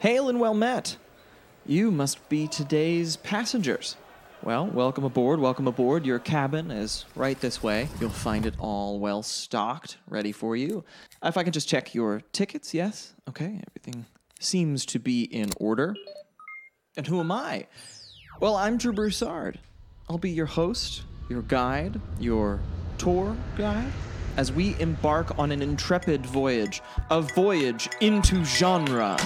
Hail and well met. You must be today's passengers. Well, welcome aboard, welcome aboard. Your cabin is right this way. You'll find it all well stocked, ready for you. Uh, if I can just check your tickets, yes? Okay, everything seems to be in order. And who am I? Well, I'm Drew Broussard. I'll be your host, your guide, your tour guide, as we embark on an intrepid voyage, a voyage into genre.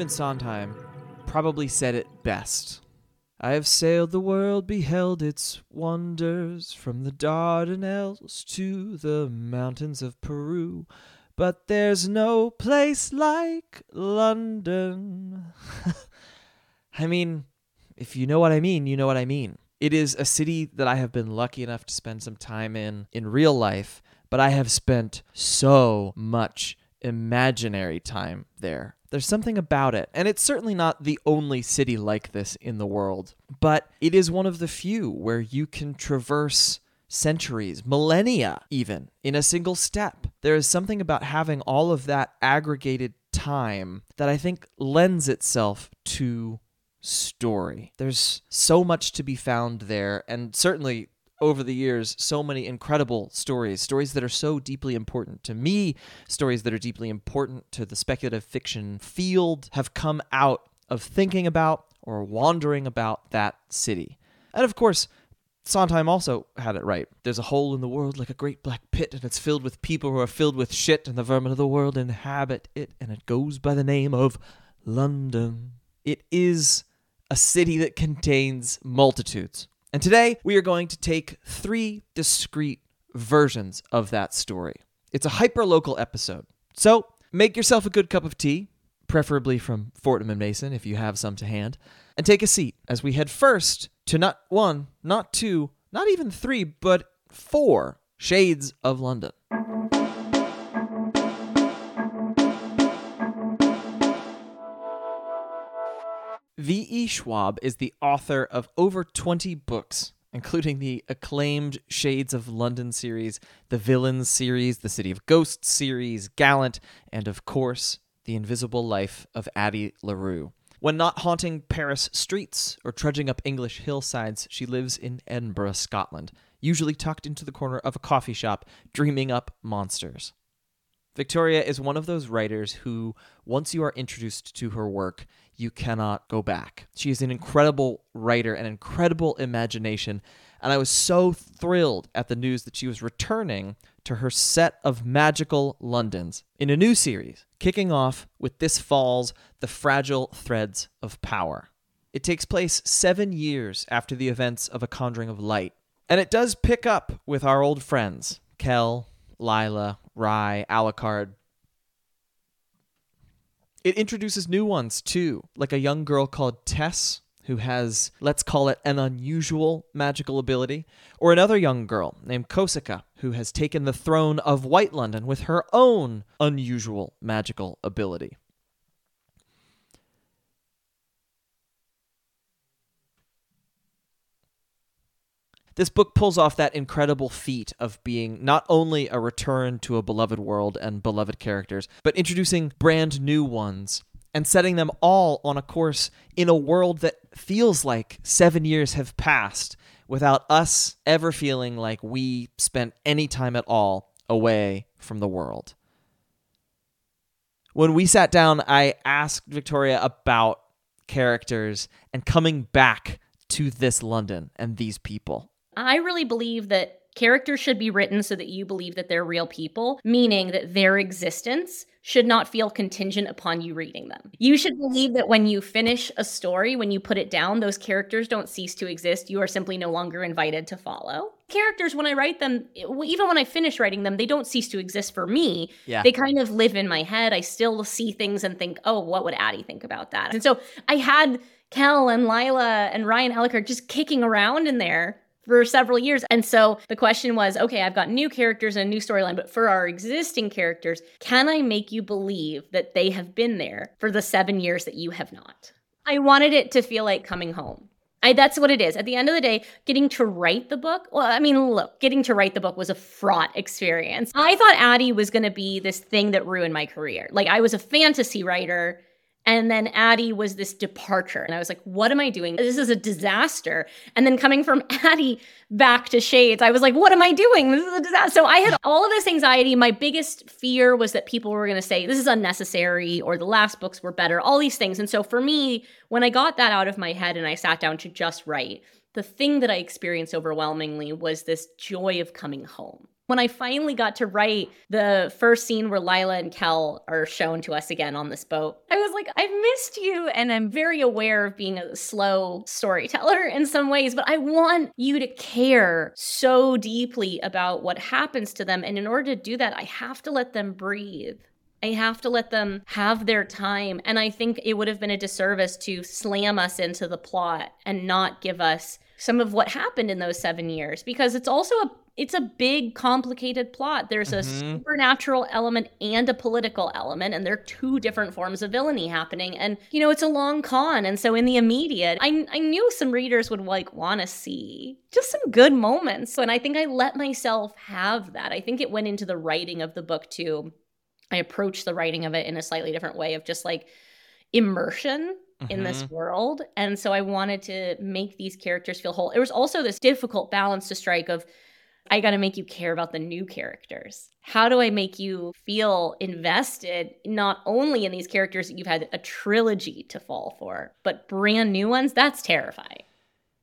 Stephen Sondheim probably said it best. I have sailed the world, beheld its wonders, from the Dardanelles to the mountains of Peru, but there's no place like London. I mean, if you know what I mean, you know what I mean. It is a city that I have been lucky enough to spend some time in in real life, but I have spent so much imaginary time there. There's something about it, and it's certainly not the only city like this in the world, but it is one of the few where you can traverse centuries, millennia even, in a single step. There is something about having all of that aggregated time that I think lends itself to story. There's so much to be found there, and certainly over the years so many incredible stories, stories that are so deeply important to me, stories that are deeply important to the speculative fiction field, have come out of thinking about or wandering about that city. And of course, Sondheim also had it right. There's a hole in the world like a great black pit, and it's filled with people who are filled with shit, and the vermin of the world inhabit it, and it goes by the name of London. It is a city that contains multitudes. And today we are going to take three discrete versions of that story. It's a hyper-local episode. So make yourself a good cup of tea, preferably from Fortnum and Mason if you have some to hand, and take a seat as we head first to not one, not two, not even three, but four shades of London. V.E. Schwab is the author of over 20 books, including the acclaimed Shades of London series, the Villains series, the City of Ghosts series, Gallant, and of course, The Invisible Life of Addie LaRue. When not haunting Paris streets or trudging up English hillsides, she lives in Edinburgh, Scotland, usually tucked into the corner of a coffee shop, dreaming up monsters. Victoria is one of those writers who, once you are introduced to her work, you cannot go back. She is an incredible writer, an incredible imagination, and I was so thrilled at the news that she was returning to her set of magical Londons in a new series, kicking off with this fall's The Fragile Threads of Power. It takes place seven years after the events of A Conjuring of Light, and it does pick up with our old friends, Kell, Lila, Rhy, Alucard. It introduces new ones too, like a young girl called Tess, who has, let's call it, an unusual magical ability, or another young girl named Kosika, who has taken the throne of White London with her own unusual magical ability. This book pulls off that incredible feat of being not only a return to a beloved world and beloved characters, but introducing brand new ones and setting them all on a course in a world that feels like seven years have passed without us ever feeling like we spent any time at all away from the world. When we sat down, I asked Victoria about characters and coming back to this London and these people. I really believe that characters should be written so that you believe that they're real people, meaning that their existence should not feel contingent upon you reading them. You should believe that when you finish a story, when you put it down, those characters don't cease to exist. You are simply no longer invited to follow. Characters, when I write them, even when I finish writing them, they don't cease to exist for me. Yeah. They kind of live in my head. I still see things and think, oh, what would Addie think about that? And so I had Kell and Lila and Ryan Alucard just kicking around in there for several years. And so the question was okay, I've got new characters and a new storyline, but for our existing characters, can I make you believe that they have been there for the seven years that you have not? I wanted it to feel like coming home. I, that's what it is. At the end of the day, getting to write the book. Well, I mean, look, getting to write the book was a fraught experience. I thought Addie was going to be this thing that ruined my career. Like, I was a fantasy writer and then Addie was this departure. And I was like, what am I doing? This is a disaster. And then coming from Addie back to Shades, I was like, what am I doing? This is a disaster. So I had all of this anxiety. My biggest fear was that people were going to say, this is unnecessary, or the last books were better, all these things. And so for me, when I got that out of my head and I sat down to just write, the thing that I experienced overwhelmingly was this joy of coming home when I finally got to write the first scene where Lila and Kell are shown to us again on this boat, I was like, I've missed you. And I'm very aware of being a slow storyteller in some ways, but I want you to care so deeply about what happens to them. And in order to do that, I have to let them breathe. I have to let them have their time. And I think it would have been a disservice to slam us into the plot and not give us some of what happened in those seven years because it's also a it's a big complicated plot there's a mm-hmm. supernatural element and a political element and there are two different forms of villainy happening and you know it's a long con and so in the immediate i, I knew some readers would like want to see just some good moments and i think i let myself have that i think it went into the writing of the book too i approached the writing of it in a slightly different way of just like immersion mm-hmm. in this mm-hmm. world. And so I wanted to make these characters feel whole. It was also this difficult balance to strike of I got to make you care about the new characters. How do I make you feel invested not only in these characters that you've had a trilogy to fall for, but brand new ones? That's terrifying.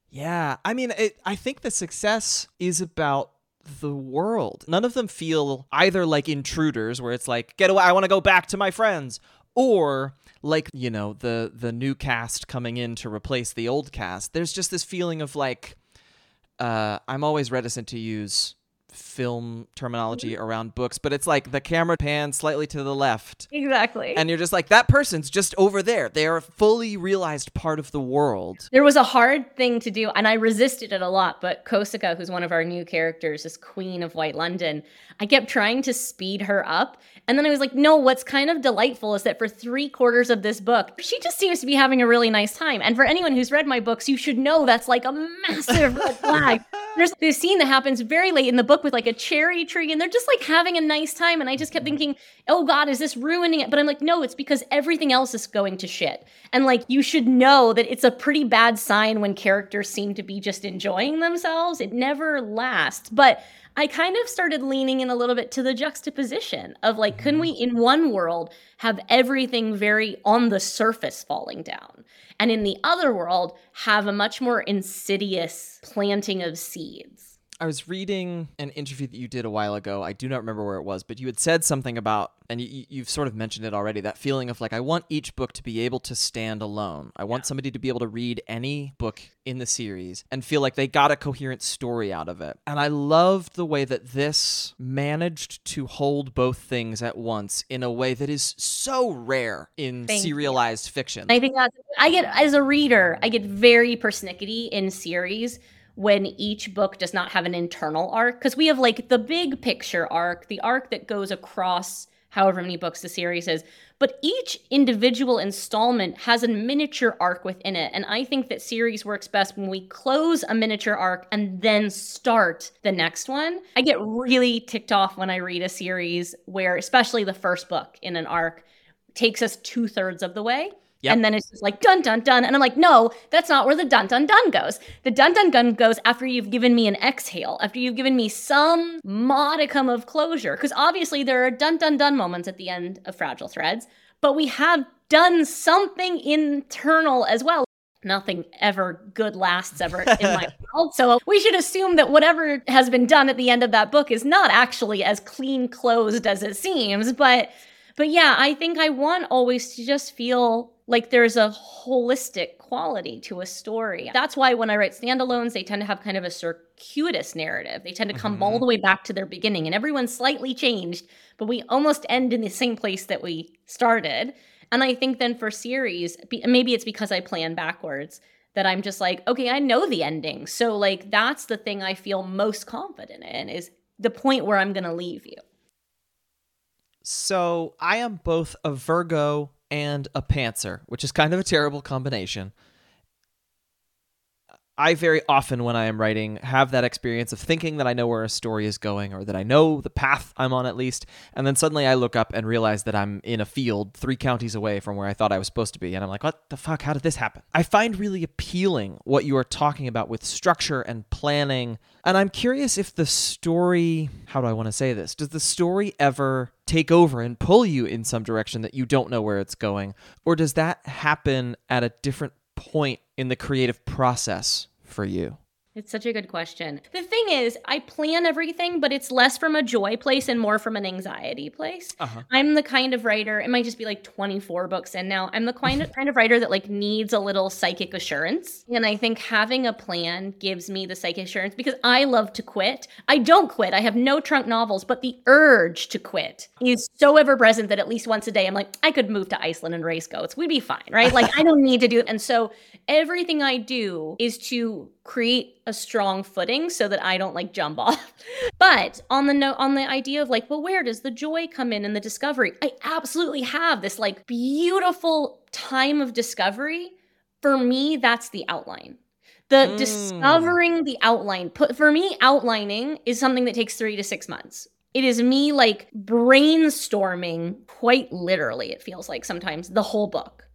Yeah. I mean, it, I think the success is about the world. None of them feel either like intruders, where it's like, get away, I want to go back to my friends, or like you know the the new cast coming in to replace the old cast there's just this feeling of like uh, i'm always reticent to use film terminology mm-hmm. around books, but it's like the camera pans slightly to the left. Exactly. And you're just like, that person's just over there. They are a fully realized part of the world. There was a hard thing to do, and I resisted it a lot, but Kosika, who's one of our new characters, this queen of White London, I kept trying to speed her up. And then I was like, no, what's kind of delightful is that for three quarters of this book, she just seems to be having a really nice time. And for anyone who's read my books, you should know that's like a massive red flag. There's this scene that happens very late in the book with like a cherry tree, and they're just like having a nice time. And I just kept mm-hmm. thinking, oh God, is this ruining it? But I'm like, no, it's because everything else is going to shit. And like, you should know that it's a pretty bad sign when characters seem to be just enjoying themselves. It never lasts. But I kind of started leaning in a little bit to the juxtaposition of like, can mm-hmm. we in one world have everything very on the surface falling down? And in the other world, have a much more insidious planting of seeds. I was reading an interview that you did a while ago. I do not remember where it was, but you had said something about, and you, have sort of mentioned it already, that feeling of like, I want each book to be able to stand alone. I want yeah. somebody to be able to read any book in the series and feel like they got a coherent story out of it. And I loved the way that this managed to hold both things at once in a way that is so rare in Thank serialized you. fiction. I think that I get, as a reader, I get very persnickety in series when each book does not have an internal arc because we have like the big picture arc the arc that goes across however many books the series is but each individual installment has a miniature arc within it and i think that series works best when we close a miniature arc and then start the next one. I get really ticked off when i read a series where especially the first book in an arc takes us two-thirds of the way Yep. And then it's just like dun dun dun. And I'm like, no, that's not where the dun dun dun goes. The dun dun dun goes after you've given me an exhale, after you've given me some modicum of closure. Because obviously there are dun dun dun moments at the end of Fragile Threads, but we have done something internal as well. Nothing ever good lasts ever in my world. So we should assume that whatever has been done at the end of that book is not actually as clean closed as it seems. But but yeah, I think I want always to just feel like there's a holistic quality to a story. That's why when I write standalones, they tend to have kind of a circuitous narrative. They tend to come mm-hmm. all the way back to their beginning, and everyone's slightly changed, but we almost end in the same place that we started. And I think then for series, maybe it's because I plan backwards that I'm just like, okay, I know the ending. So like that's the thing I feel most confident in is the point where I'm going to leave you. So I am both a Virgo and a Pantser, which is kind of a terrible combination. I very often, when I am writing, have that experience of thinking that I know where a story is going or that I know the path I'm on at least. And then suddenly I look up and realize that I'm in a field three counties away from where I thought I was supposed to be. And I'm like, what the fuck? How did this happen? I find really appealing what you are talking about with structure and planning. And I'm curious if the story, how do I want to say this? Does the story ever take over and pull you in some direction that you don't know where it's going? Or does that happen at a different point in the creative process for you? It's such a good question. The thing is, I plan everything, but it's less from a joy place and more from an anxiety place. Uh-huh. I'm the kind of writer, it might just be like 24 books in now. I'm the kind of, kind of writer that like needs a little psychic assurance. And I think having a plan gives me the psychic assurance because I love to quit. I don't quit. I have no trunk novels, but the urge to quit is so ever present that at least once a day I'm like, I could move to Iceland and race goats. We'd be fine, right? Like I don't need to do it. And so everything I do is to create a strong footing so that I don't like jump off. but on the note on the idea of like, well, where does the joy come in in the discovery? I absolutely have this like beautiful time of discovery. For me, that's the outline. The mm. discovering the outline. Put for me, outlining is something that takes three to six months. It is me like brainstorming quite literally, it feels like sometimes the whole book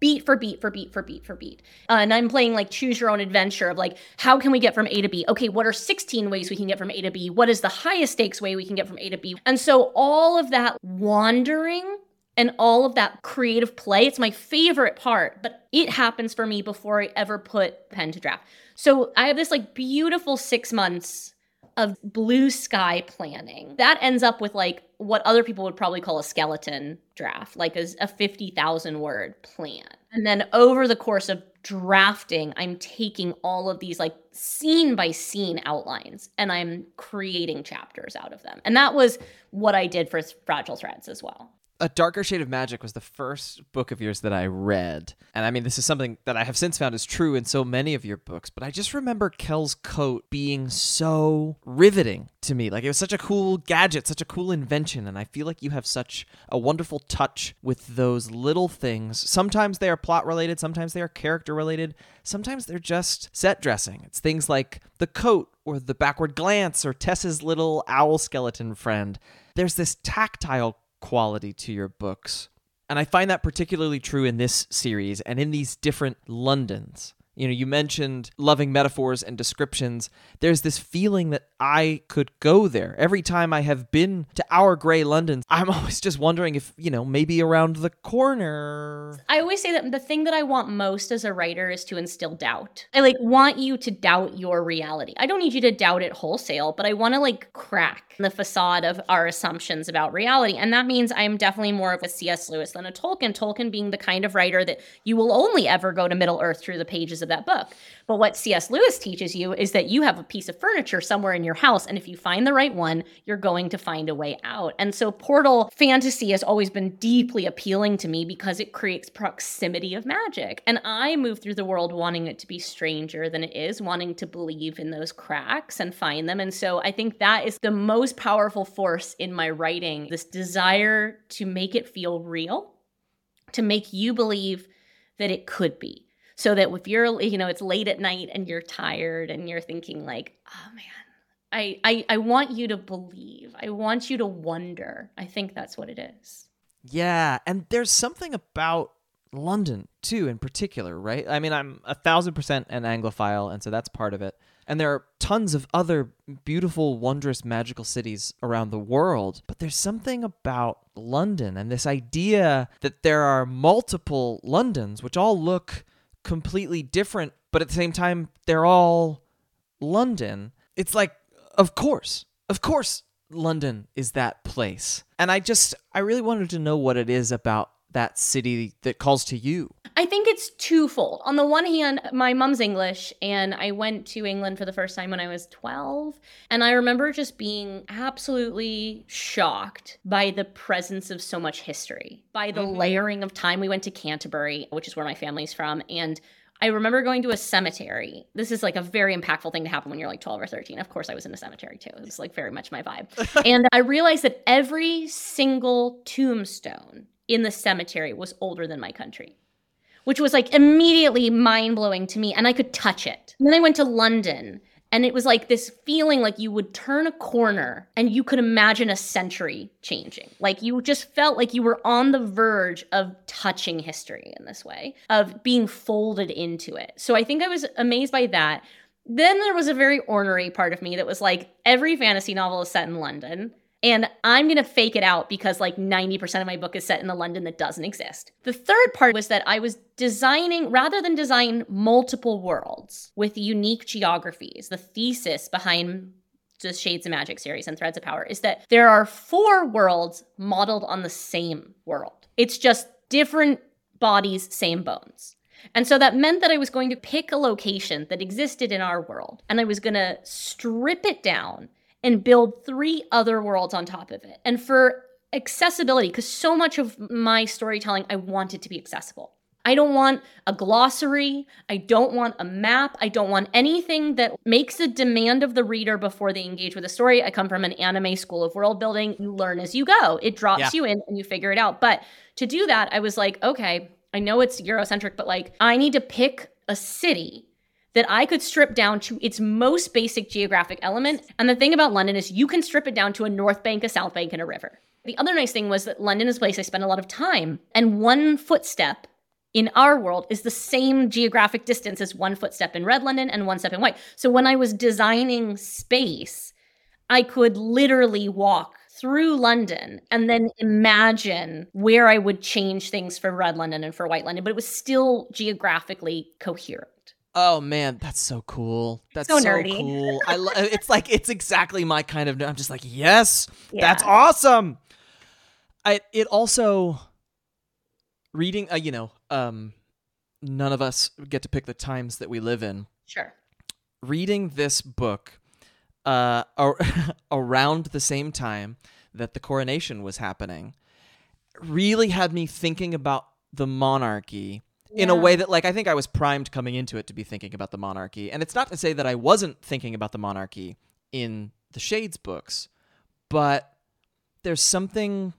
beat for beat for beat for beat for beat. Uh, and I'm playing like choose your own adventure of like, how can we get from A to B? Okay, what are 16 ways we can get from A to B? What is the highest stakes way we can get from A to B? And so all of that wandering and all of that creative play, it's my favorite part, but it happens for me before I ever put pen to draft. So I have this like beautiful six months of blue sky planning. That ends up with like what other people would probably call a skeleton draft, like a, a 50,000 word plan. And then over the course of drafting, I'm taking all of these like scene by scene outlines and I'm creating chapters out of them. And that was what I did for Fragile Threads as well. A Darker Shade of Magic was the first book of yours that I read. And I mean, this is something that I have since found is true in so many of your books, but I just remember Kell's coat being so riveting to me. Like, it was such a cool gadget, such a cool invention. And I feel like you have such a wonderful touch with those little things. Sometimes they are plot related, sometimes they are character related, sometimes they're just set dressing. It's things like the coat or the backward glance or Tess's little owl skeleton friend. There's this tactile quality to your books. And I find that particularly true in this series and in these different Londons. You know, you mentioned loving metaphors and descriptions. There's this feeling that I could go there. Every time I have been to our gray London, I'm always just wondering if, you know, maybe around the corner. I always say that the thing that I want most as a writer is to instill doubt. I like want you to doubt your reality. I don't need you to doubt it wholesale, but I want to like crack the facade of our assumptions about reality. And that means I'm definitely more of a C.S. Lewis than a Tolkien. Tolkien being the kind of writer that you will only ever go to Middle Earth through the pages of of that book. But what C.S. Lewis teaches you is that you have a piece of furniture somewhere in your house, and if you find the right one, you're going to find a way out. And so, portal fantasy has always been deeply appealing to me because it creates proximity of magic. And I move through the world wanting it to be stranger than it is, wanting to believe in those cracks and find them. And so, I think that is the most powerful force in my writing this desire to make it feel real, to make you believe that it could be so that if you're you know it's late at night and you're tired and you're thinking like oh man I, I i want you to believe. I want you to wonder. I think that's what it is. Yeah and there's something about london too in particular right? I mean i'm a thousand percent an anglophile and so that's part of it. And there are tons of other beautiful, wondrous, magical cities around the world. But there's something about London and this idea that there are multiple Londons, which all look completely different, but at the same time, they're all London. It's like, of course, of course, London is that place. And I just, I really wanted to know what it is about that city that calls to you? I think it's twofold. On the one hand, my mom's English, and I went to England for the first time when I was 12. And I remember just being absolutely shocked by the presence of so much history, by the mm-hmm. layering of time. We went to Canterbury, which is where my family's from, and I remember going to a cemetery. This is like a very impactful thing to happen when you're like 12 or 13. Of course, I was in a cemetery too. It was like very much my vibe. and I realized that every single tombstone in the cemetery was older than my country, which was like immediately mind blowing to me. And I could touch it. And then I went to London and it was like this feeling like you would turn a corner and you could imagine a century changing. Like you just felt like you were on the verge of touching history in this way, of being folded into it. So I think I was amazed by that. Then there was a very ornery part of me that was like, every fantasy novel is set in London. And I'm going to fake it out because like 90% of my book is set in a London that doesn't exist. The third part was that I was designing, rather than design multiple worlds with unique geographies, the thesis behind the Shades of Magic series and Threads of Power is that there are four worlds modeled on the same world. It's just different bodies, same bones. And so that meant that I was going to pick a location that existed in our world and I was going to strip it down and build three other worlds on top of it. And for accessibility, because so much of my storytelling, I want it to be accessible. I don't want a glossary. I don't want a map. I don't want anything that makes a demand of the reader before they engage with the story. I come from an anime school of world building. You learn as you go, it drops yeah. you in and you figure it out. But to do that, I was like, okay, I know it's Eurocentric, but like, I need to pick a city that I could strip down to its most basic geographic element. And the thing about London is you can strip it down to a north bank, a south bank, and a river. The other nice thing was that London is a place I spent a lot of time, and one footstep in our world is the same geographic distance as one footstep in red London and one step in white. So when I was designing space, I could literally walk through London and then imagine where I would change things for red London and for white London, but it was still geographically coherent. Oh man, that's so cool. That's so, so cool. I lo- it's like it's exactly my kind of I'm just like, "Yes. Yeah. That's awesome." I it also reading uh, you know, um none of us get to pick the times that we live in. Sure. Reading this book uh around the same time that the coronation was happening really had me thinking about the monarchy yeah. in a way that like I think I was primed coming into it to be thinking about the monarchy. And it's not to say that I wasn't thinking about the monarchy in the Shades books, but there's something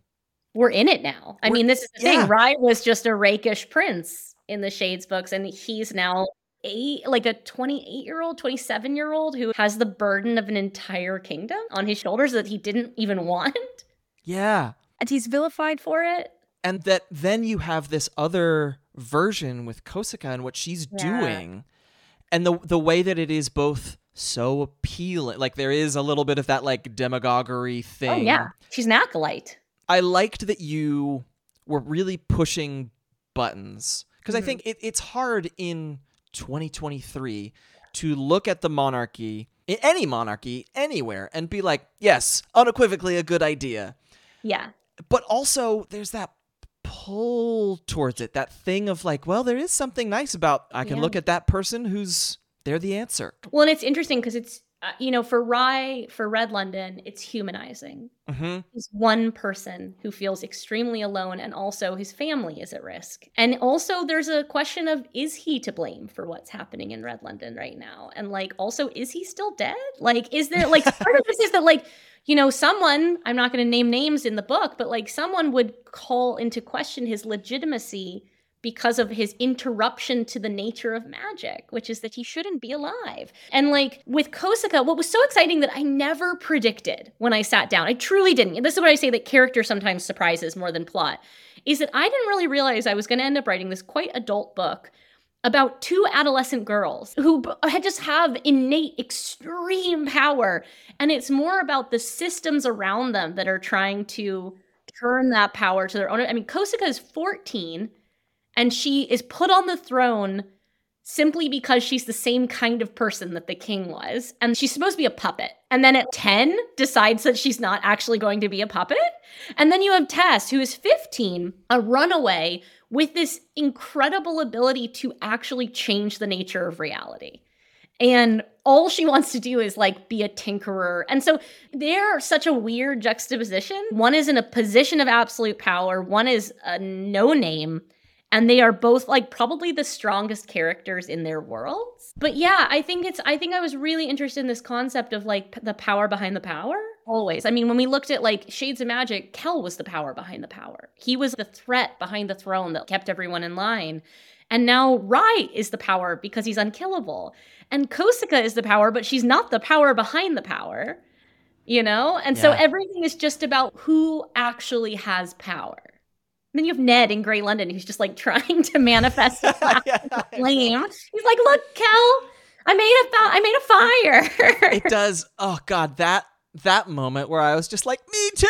we're in it now. I mean, this is the yeah. thing. Rhy was just a rakish prince in the Shades books, and he's now eight, like a 28 year old, 27 year old who has the burden of an entire kingdom on his shoulders that he didn't even want. Yeah. And he's vilified for it. And that then you have this other version with Kosika and what she's yeah. doing, and the the way that it is both so appealing. Like there is a little bit of that like demagoguery thing. Oh yeah, she's an acolyte. I liked that you were really pushing buttons because mm-hmm. I think it, it's hard in 2023 to look at the monarchy, any monarchy, anywhere, and be like, yes, unequivocally a good idea. Yeah. But also, there's that pull towards it. That thing of like, well, there is something nice about I can yeah. look at that person who's they're the answer. Well, and it's interesting because it's uh, you know for Rhy for Red London, it's humanizing. Mm-hmm. He's one person who feels extremely alone, and also his family is at risk. And also, there's a question of is he to blame for what's happening in Red London right now? And like, also, is he still dead? Like, is there like part of this is that like you know, someone, I'm not going to name names in the book, but like someone would call into question his legitimacy because of his interruption to the nature of magic, which is that he shouldn't be alive. And like with Kosika, what was so exciting that I never predicted when I sat down, I truly didn't. And this is what I say that character sometimes surprises more than plot, is that I didn't really realize I was going to end up writing this quite adult book about two adolescent girls who just have innate extreme power. And it's more about the systems around them that are trying to turn that power to their own i mean kosika is 14 and she is put on the throne simply because she's the same kind of person that the king was. And she's supposed to be a puppet. And then at 10 decides that she's not actually going to be a puppet. And then you have tess who is 15 a runaway with this incredible ability to actually change the nature of reality. And all she wants to do is like be a tinkerer. And so they're such a weird juxtaposition. One is in a position of absolute power, one is a no name. and they are both like probably the strongest characters in their worlds. But yeah, I think it's I think I was really interested in this concept of like the power behind the power. Always. I mean, when we looked at like Shades of Magic, Kell was the power behind the power. He was the threat behind the throne that kept everyone in line. And now Rhy is the power because he's unkillable. And Kosika is the power, but she's not the power behind the power. You know? And so everything is just about who actually has power. Then you have Ned in Grey London who's just like trying to manifest a Yeah, flame. He's like, "Look, Kell, I made a I made a fire." it does. Oh God, that that moment where I was just like, me too.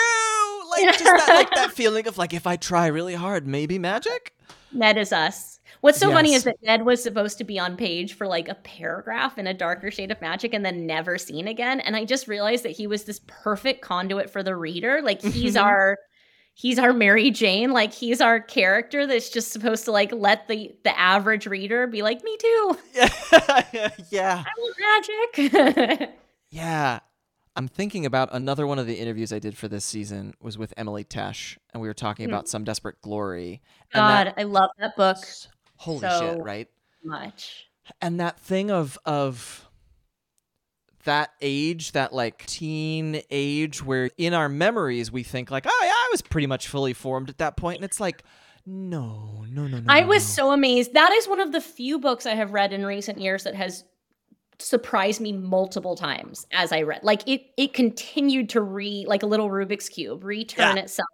Like just that, like that feeling of like, if I try really hard, maybe magic. Ned is us. What's so funny is that Ned was supposed to be on page for like a paragraph in a darker shade of magic and then never seen again. And I just realized that he was this perfect conduit for the reader. Like he's Mhm. our he's our Mary Jane. Like he's our character that's just supposed to like let the the average reader be like, me too. Yeah, yeah, I want magic. yeah. I'm thinking about another one of the interviews I did for this season was with Emily Tesh, and we were talking Hmm. about some desperate glory. and that- God, I love that book holy so shit, right? much. and that thing of of that age that like teen age where in our memories we think like oh yeah i was pretty much fully formed at that point and it's like no no no no I was no. so amazed. That is one of the few books I have read in recent years that has surprised me multiple times as I read. Like it it continued to re like a little Rubik's cube, return Yeah. itself.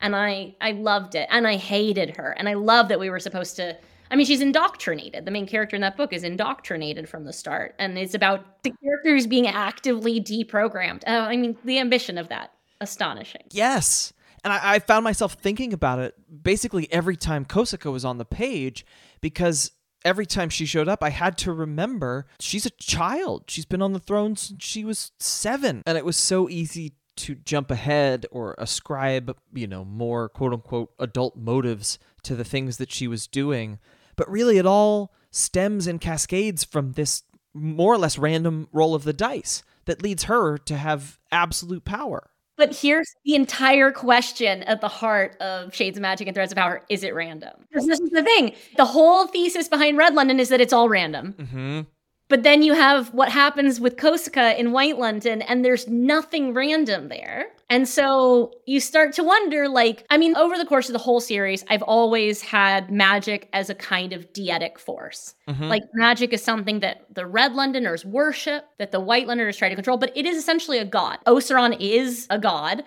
And I I loved it. And I hated her. And I love that we were supposed to I mean, she's indoctrinated. The main character in that book is indoctrinated from the start. And it's about the characters being actively deprogrammed. Uh, I mean, the ambition of that. Astonishing. yes and I, I found myself thinking about it basically every time Kosika was on the page because every time she showed up i had to remember she's a child. She's been on the throne since she was seven. And it was so easy to jump ahead or ascribe you know more quote unquote adult motives to the things that she was doing. But really it all stems and cascades from this more or less random roll of the dice that leads her to have absolute power But here's the entire question at the heart of Shades of Magic and Threads of Power is it random? Because this is the thing. The whole thesis behind Red London is that it's all random. mm-hmm But then you have what happens with Kosika in White London, and there's nothing random there. And so you start to wonder like, I mean, over the course of the whole series, I've always had magic as a kind of deetic force. Mm-hmm. Like magic is something that the Red Londoners worship, that the White Londoners try to control, but it is essentially a god. Osaron is a god.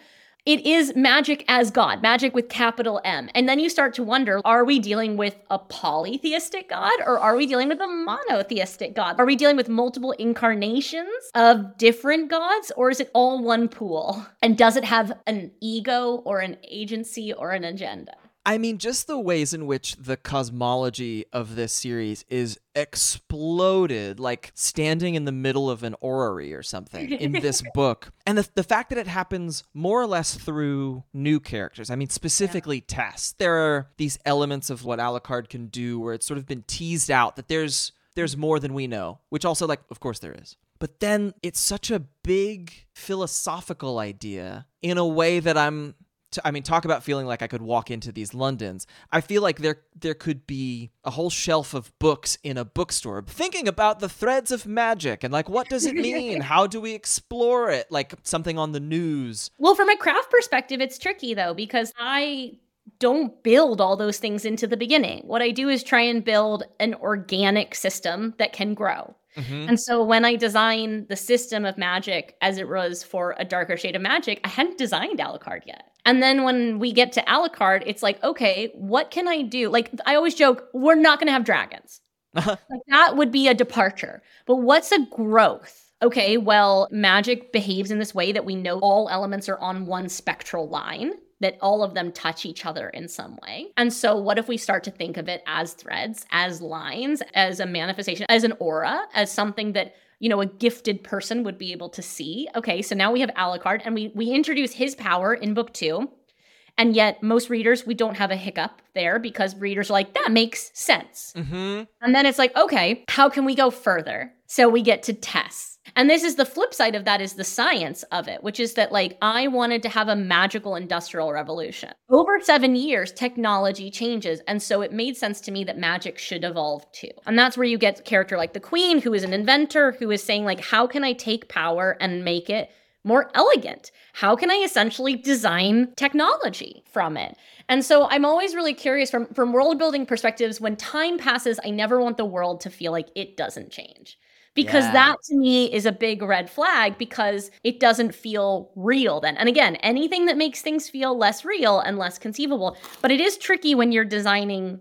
It is magic as God, magic with capital M. And then you start to wonder are we dealing with a polytheistic God or are we dealing with a monotheistic God? Are we dealing with multiple incarnations of different gods or is it all one pool? And does it have an ego or an agency or an agenda? I mean, just the ways in which the cosmology of this series is exploded, like standing in the middle of an orrery or something in this book. And the, the fact that it happens more or less through new characters. I mean, specifically Tess. There are these elements of what Alucard can do where it's sort of been teased out that there's there's more than we know, which also, like, of course there is. But then it's such a big philosophical idea in a way that I'm t- I mean, talk about feeling like I could walk into these Londons. I feel like there there could be a whole shelf of books in a bookstore thinking about the threads of magic and like what does it mean? How do we explore it? Like something on the news. Well, from a craft perspective, it's tricky though, because I don't build all those things into the beginning. What I do is try and build an organic system that can grow. Mhm. And so when I design the system of magic as it was for a darker shade of magic, I hadn't designed Alucard yet. And then when we get to Alucard, it's like, okay, what can I do? Like I always joke, we're not going to have dragons. Uh-huh. like that would be a departure. But what's a growth? Okay, well, magic behaves in this way that we know all elements are on one spectral line, that all of them touch each other in some way. And so, what if we start to think of it as threads, as lines, as a manifestation, as an aura, as something that you know a gifted person would be able to see? Okay, so now we have Alucard, and we we introduce his power in book two. And yet, most readers, we don't have a hiccup there because readers are like, that makes sense. Mm-hmm. And then it's like, okay, how can we go further? So we get to Tess. And this is the flip side of that is the science of it, which is that like I wanted to have a magical industrial revolution. Over 7 years technology changes and so it made sense to me that magic should evolve too. And that's where you get character like the queen who is an inventor who is saying like how can I take power and make it more elegant? How can I essentially design technology from it? And so I'm always really curious from from world building perspectives when time passes I never want the world to feel like it doesn't change because yeah. that to me is a big red flag because it doesn't feel real then. And again, anything that makes things feel less real and less conceivable, but it is tricky when you're designing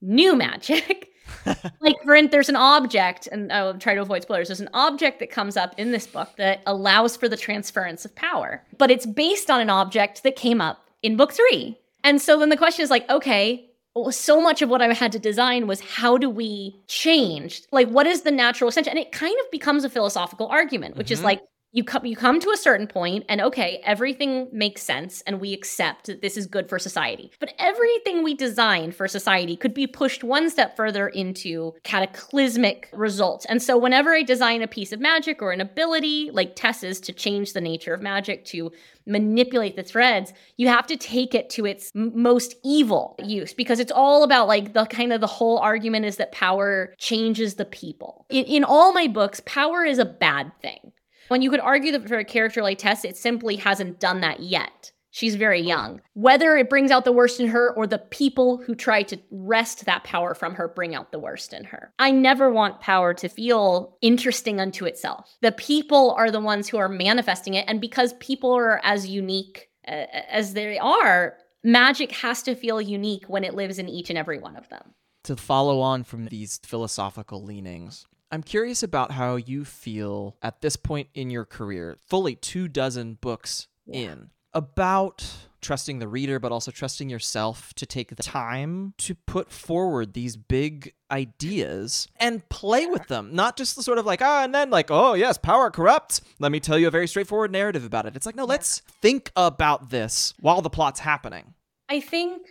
new magic. like for instance, there's an object, and I'll try to avoid spoilers. There's an object that comes up in this book that allows for the transference of power, but it's based on an object that came up in book three. And so then the question is like, okay, so much of what I had to design was how do we change? Like, what is the natural extension? And it kind of becomes a philosophical argument, which mm-hmm. is like, you come you come to a certain point and okay everything makes sense and we accept that this is good for society. But everything we design for society could be pushed one step further into cataclysmic results. And so whenever i design a piece of magic or an ability like tess's to change the nature of magic to manipulate the threads you have to take it to its most evil use because it's all about like the kind of the whole argument is that power changes the people. In, in all my books power is a bad thing when you could argue that for a character like Tess, it simply hasn't done that yet. She's very young. Whether it brings out the worst in her or the people who try to wrest that power from her bring out the worst in her. I never want power to feel interesting unto itself. The people are the ones who are manifesting it. And because people are as unique uh, as they are, magic has to feel unique when it lives in each and every one of them. To follow on from these philosophical leanings, I'm curious about how you feel at this point in your career, fully two dozen books yeah. in, about trusting the reader, but also trusting yourself to take the time to put forward these big ideas and play with them. Not just the sort of like, ah, and then like, oh, yes, power corrupts. Let me tell you a very straightforward narrative about it. It's like, no, let's think about this while the plot's happening. I think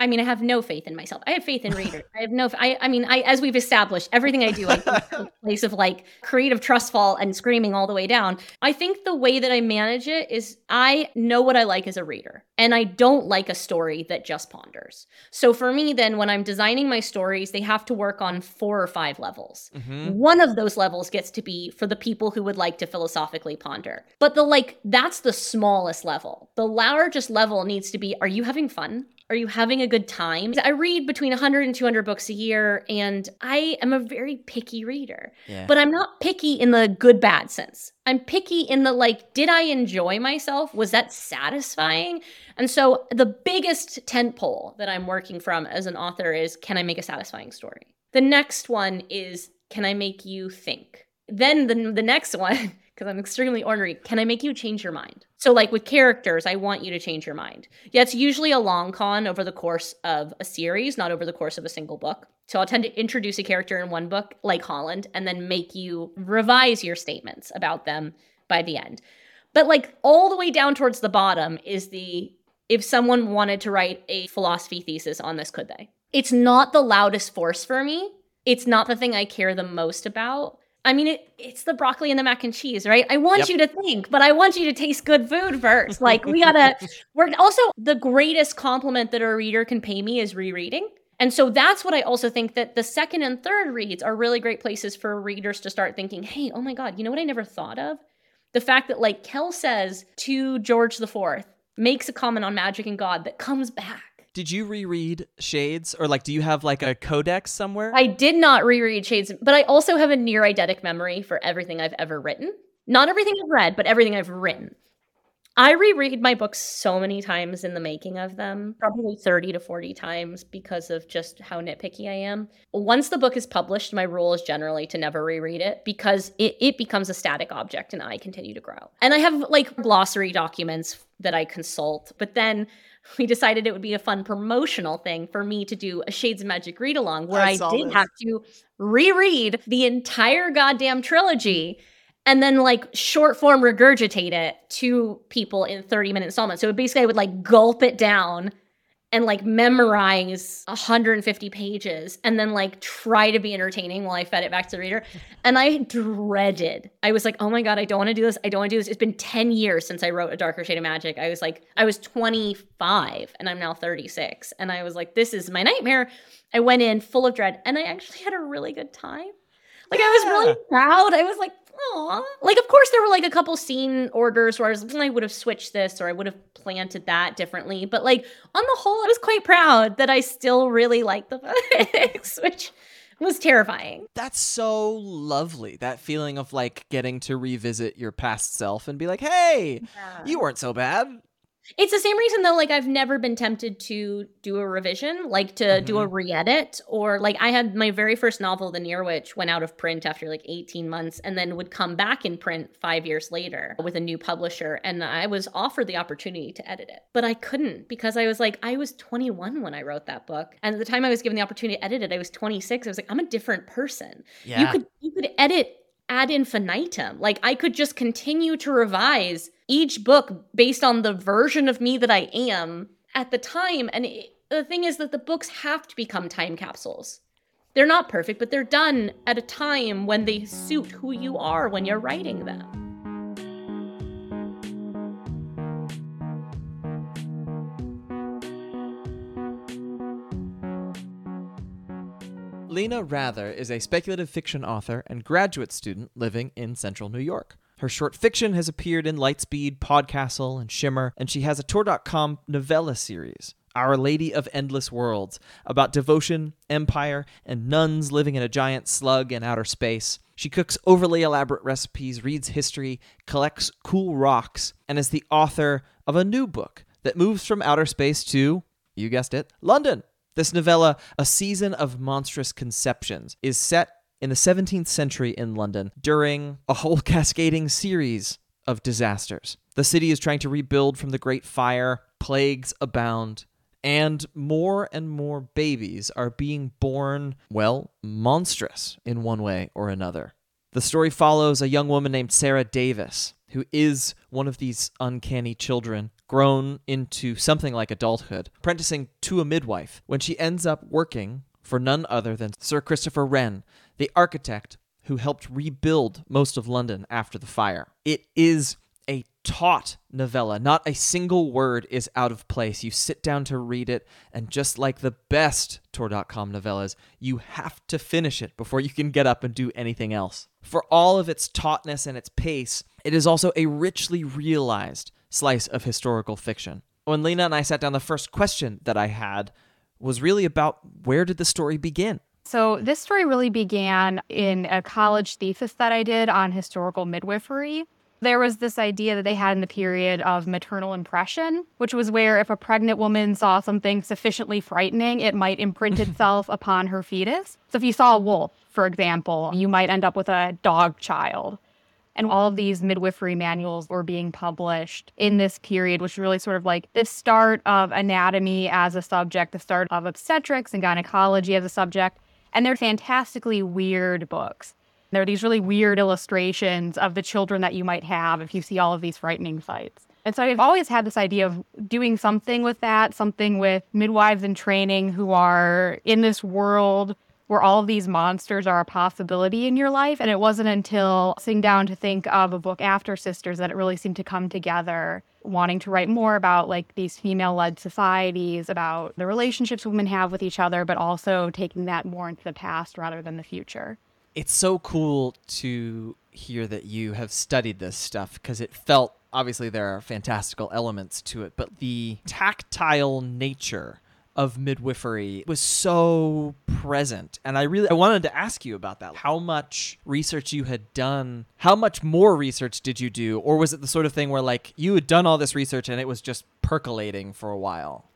I mean, I have no faith in myself. I have faith in readers. I have no. I, I mean, I as we've established, everything I do, I a place of like creative trust fall and screaming all the way down. I think the way that I manage it is I know what I like as a reader, and I don't like a story that just ponders. So for me, then when I'm designing my stories, they have to work on four or five levels. Mm-hmm. One of those levels gets to be for the people who would like to philosophically ponder. But the like, that's the smallest level. The largest level needs to be: Are you having fun? Are you having a good time? I read between 100 and 200 books a year, and I am a very picky reader. Yeah. But I'm not picky in the good bad sense. I'm picky in the like, did I enjoy myself? Was that satisfying? And so the biggest tent pole that I'm working from as an author is can I make a satisfying story? The next one is can I make you think? Then the, the next one because I'm extremely ornery. Can I make you change your mind? So, like with characters, I want you to change your mind. Yeah, it's usually a long con over the course of a series, not over the course of a single book. So, I'll tend to introduce a character in one book, like Holland, and then make you revise your statements about them by the end. But, like, all the way down towards the bottom is the if someone wanted to write a philosophy thesis on this, could they? It's not the loudest force for me. It's not the thing I care the most about I mean, it, it's the broccoli and the mac and cheese, right? I want yep. you to think, but I want you to taste good food first. Like, we gotta work. Also, the greatest compliment that a reader can pay me is rereading. And so that's what I also think that the second and third reads are really great places for readers to start thinking, hey, oh my God, you know what I never thought of? The fact that, like, Kell says to George IV, makes a comment on magic and God that comes back did you reread Shades or like do you have like a codex somewhere? I did not reread Shades, but I also have a near eidetic memory for everything I've ever written. Not everything I've read, but everything I've written. I reread my books so many times in the making of them, probably 30 to 40 times because of just how nitpicky I am. Once the book is published, my rule is generally to never reread it because it, it becomes a static object and I continue to grow. And I have like glossary documents that I consult, but then we decided it would be a fun promotional thing for me to do a Shades of Magic read along where I, I did this. have to reread the entire goddamn trilogy and then like short form regurgitate it to people in 30 minute installments. So basically I would like gulp it down and like memorize 150 pages and then like try to be entertaining while I fed it back to the reader. And I dreaded. I was like, oh my God, I don't want to do this. I don't want to do this. It's been 10 years since I wrote A Darker Shade of Magic. I was like, I was 25 and I'm now 36. And I was like, this is my nightmare. I went in full of dread and I actually had a really good time. Like I was really proud. I was like, Aww. Like, of course, there were like a couple scene orders where I, was, I would have switched this or I would have planted that differently. But like on the whole, I was quite proud that I still really liked the books, which was terrifying. That's so lovely. That feeling of like getting to revisit your past self and be like, hey, yeah. you weren't so bad. It's the same reason though, like I've never been tempted to do a revision, like to mm-hmm. do a mm-hmm. re-edit, or like I had my very first novel, The Near Witch, went out of print after like 18 months and then would come back in print five years later with a new publisher. And I was offered the opportunity to edit it. But I couldn't because I was like, I was 21 when I wrote that book. And at the time I was given the opportunity to edit it, I was 26. I was like, I'm a different person. Yeah. You could you could edit ad infinitum. Like I could just continue to revise each book based on the version of me that I am at the time. And it, the thing is that the books have to become time capsules. They're not perfect, but they're done at a time when they suit who you are when you're writing them. Lina Rather is a speculative fiction author and graduate student living in central New York. Her short fiction has appeared in Lightspeed, Podcastle, and Shimmer, and she has a Tor.com novella series, Our Lady of Endless Worlds, about devotion, empire, and nuns living in a giant slug in outer space. She cooks overly elaborate recipes, reads history, collects cool rocks, and is the author of a new book that moves from outer space to, you guessed it, London. This novella, A Season of Monstrous Conceptions, is set in the 17th century in London during a whole cascading series of disasters. The city is trying to rebuild from the Great Fire, plagues abound, and more and more babies are being born, well, monstrous in one way or another. The story follows a young woman named Sarah Davis, who is one of these uncanny children grown into something like adulthood, apprenticing to a midwife, when she ends up working for none other than Sir Christopher Wren, the architect who helped rebuild most of London after the fire. It is a taut novella. Not a single word is out of place. You sit down to read it, and just like the best Tor.com novellas, you have to finish it before you can get up and do anything else. For all of its tautness and its pace, it is also a richly realized slice of historical fiction. When Lina and I sat down, the first question that I had was really about where did the story begin? So, this story really began in a college thesis that I did on historical midwifery. There was this idea that they had in the period of maternal impression, which was where if a pregnant woman saw something sufficiently frightening, it might imprint itself upon her fetus. So, if you saw a wolf, for example, you might end up with a dog child. And all of these midwifery manuals were being published in this period, which really sort of like the start of anatomy as a subject, the start of obstetrics and gynecology as a subject. And they're fantastically weird books. There are these really weird illustrations of the children that you might have if you see all of these frightening sights. And so I've always had this idea of doing something with that, something with midwives in training who are in this world where all of these monsters are a possibility in your life. And it wasn't until sitting down to think of a book after Sisters that it really seemed to come together, wanting to write more about like these female led societies, about the relationships women have with each other, but also taking that more into the past rather than the future. It's so cool to hear that you have studied this stuff because it felt obviously there are fantastical elements to it, but the tactile nature of midwifery was so present. And i really i wanted to ask you about that. How much research you had done how much more research did you do? Or was it the sort of thing where like you had done all this research and it was just percolating for a while?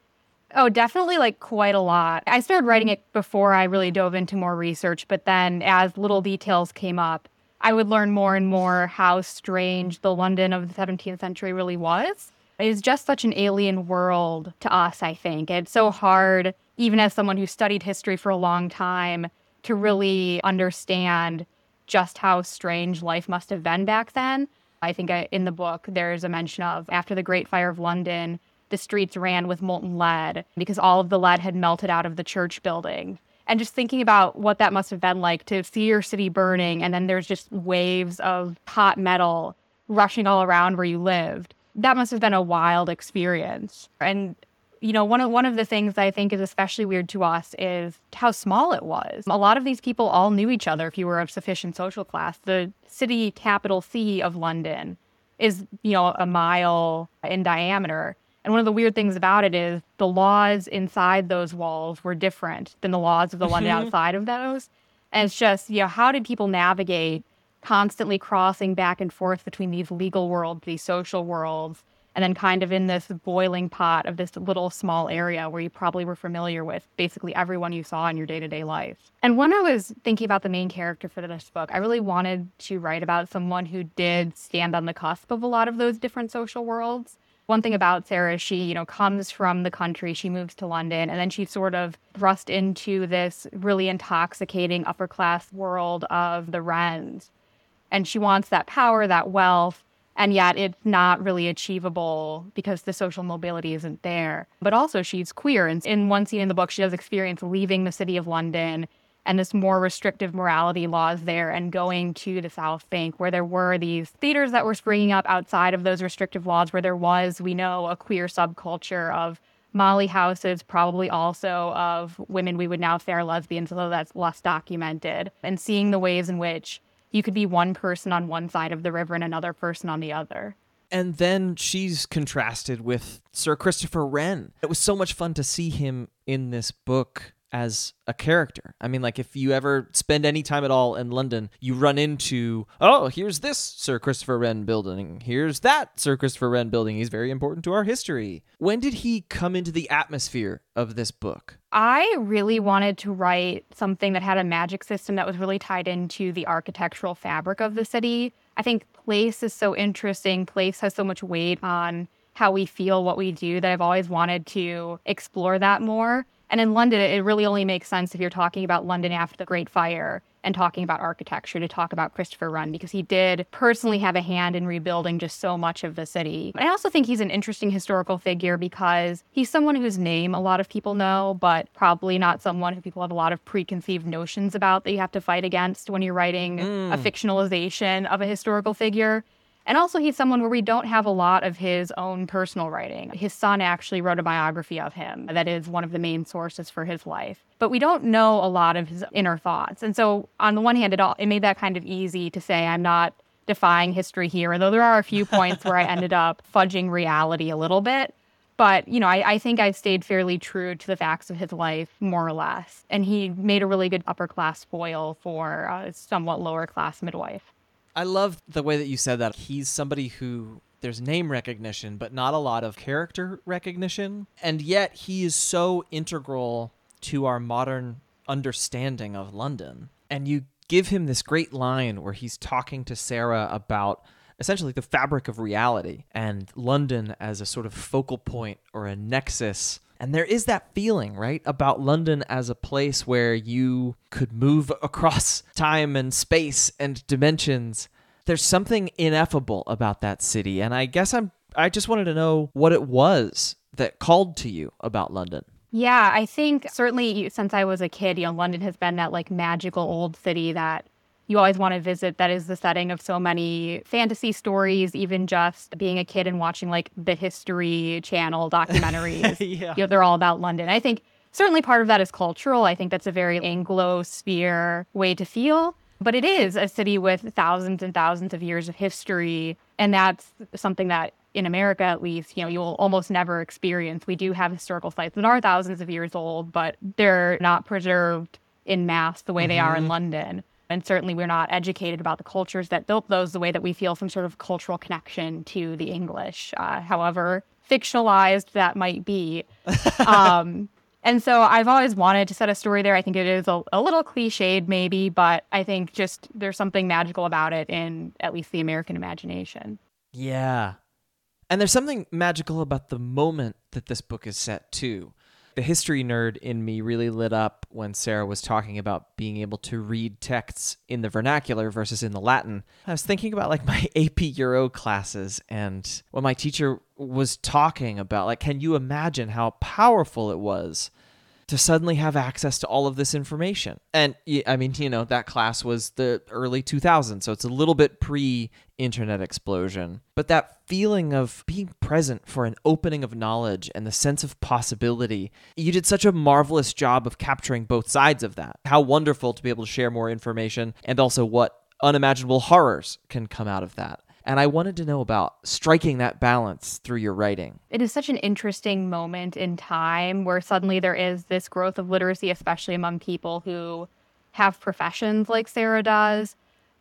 Oh, definitely like quite a lot. I started writing it before I really dove into more research, but then as little details came up, I would learn more and more how strange the London of the 17th century really was is just such an alien world to us, I think. It's so hard, even as someone who studied history for a long time, to really understand just how strange life must have been back then. I think uh, in the book, there's a mention of after the Great Fire of London, the streets ran with molten lead because all of the lead had melted out of the church building. And just thinking about what that must have been like to see your city burning and then there's just waves of hot metal rushing all around where you lived. That must have been a wild experience. And you know, one of one of the things I think is especially weird to us is how small it was. A lot of these people all knew each other if you were of sufficient social class. The city capital C of London is, you know, a mile in diameter. And one of the weird things about it is the laws inside those walls were different than the laws of the London outside of those. And it's just, you know, how did people navigate constantly crossing back and forth between these legal worlds, these social worlds, and then kind of in this boiling pot of this little small area where you probably were familiar with basically everyone you saw in your day to day life. And when I was thinking about the main character for this book, I really wanted to write about someone who did stand on the cusp of a lot of those different social worlds. One thing about Sarah is she, you know, comes from the country, she moves to London, and then she's sort of thrust into this really intoxicating upper class world of the Wrens. And she wants that power, that wealth, and yet it's not really achievable because the social mobility isn't there. But also, she's queer. And in one scene in the book, she does experience leaving the city of London and this more restrictive morality laws there and going to the South Bank, where there were these theaters that were springing up outside of those restrictive laws, where there was, we know, a queer subculture of Molly houses, probably also of women we would now say are lesbians, although that's less documented, and seeing the ways in which you could be one person on one side of the river and another person on the other. And then she's contrasted with Sir Christopher Wren. It was so much fun to see him in this book as a character. I mean, like if you ever spend any time at all in London, you run into, oh, here's this Sir Christopher Wren building. Here's that Sir Christopher Wren building. He's very important to our history. When did he come into the atmosphere of this book? I really wanted to write something that had a magic system that was really tied into the architectural fabric of the city. I think place is so interesting. Place has so much weight on how we feel, what we do, that I've always wanted to explore that more. And in London, it really only makes sense if you're talking about London after the Great Fire and talking about architecture to talk about Christopher Wren because he did personally have a hand in rebuilding just so much of the city. I also think he's an interesting historical figure because he's someone whose name a lot of people know, but probably not someone who people have a lot of preconceived notions about that you have to fight against when you're writing mm. a fictionalization of a historical figure. And also, he's someone where we don't have a lot of his own personal writing. His son actually wrote a biography of him that is one of the main sources for his life. But we don't know a lot of his inner thoughts. And so, on the one hand, it, all, it made that kind of easy to say, I'm not defying history here, although there are a few points where I ended up fudging reality a little bit. But, you know, I, I think I stayed fairly true to the facts of his life, more or less. And he made a really good upper class foil for a somewhat lower class midwife. I love the way that you said that. He's somebody who there's name recognition, but not a lot of character recognition. And yet he is so integral to our modern understanding of London. And you give him this great line where he's talking to Sarah about essentially the fabric of reality and London as a sort of focal point or a nexus and there is that feeling, right, about London as a place where you could move across time and space and dimensions. There's something ineffable about that city, and I guess I'm I just wanted to know what it was that called to you about London. Yeah, I think certainly since I was a kid, you know, London has been that like magical old city that you always want to visit that is the setting of so many fantasy stories even just being a kid and watching like the history channel documentaries yeah. you know they're all about london i think certainly part of that is cultural i think that's a very anglo-sphere way to feel but it is a city with thousands and thousands of years of history and that's something that in america at least you know you'll almost never experience we do have historical sites that are thousands of years old but they're not preserved in mass the way mm-hmm. they are in mm-hmm. london and certainly, we're not educated about the cultures that built those the way that we feel some sort of cultural connection to the English, uh, however fictionalized that might be. um, and so I've always wanted to set a story there. I think it is a, a, little cliched, maybe, but I think just there's something magical about it in at least the American imagination. Yeah. And there's something magical about the moment that this book is set, too. The history nerd in me really lit up when Sarah was talking about being able to read texts in the vernacular versus in the Latin. I was thinking about like my AP Euro classes and when my teacher was talking about like can you imagine how powerful it was to suddenly have access to all of this information. And I mean, you know, that class was the early 2000s, so it's a little bit pre internet explosion. But that feeling of being present for an opening of knowledge and the sense of possibility, you did such a marvelous job of capturing both sides of that. How wonderful to be able to share more information and also what unimaginable horrors can come out of that. And I wanted to know about striking that balance through your writing. It is such an interesting moment in time where suddenly there is this growth of literacy, especially among people who have professions like Sarah does.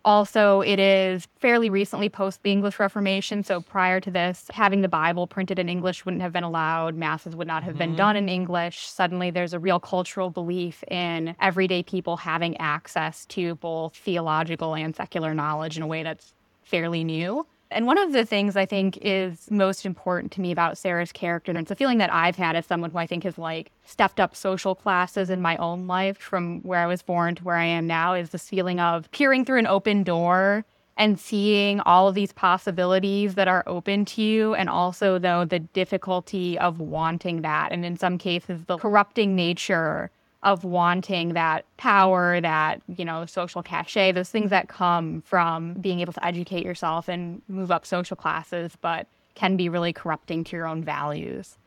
Also, it is fairly recently post the English Reformation. So, prior to this, having the Bible printed in English wouldn't have been allowed. Masses would not have mm-hmm. been done in English. Suddenly, there's a real cultural belief in everyday people having access to both theological and secular knowledge in a way that's fairly new. And one of the things I think is most important to me about Sarah's character, and it's a feeling that I've had as someone who I think has like stepped up social classes in my own life from where I was born to where I am now, is this feeling of peering through an open door and seeing all of these possibilities that are open to you, and also, though, the difficulty of wanting that. And in some cases, the corrupting nature of wanting that power, that, you know, social cachet, those things that come from being able to educate yourself and move up social classes, but can be really corrupting to your own values.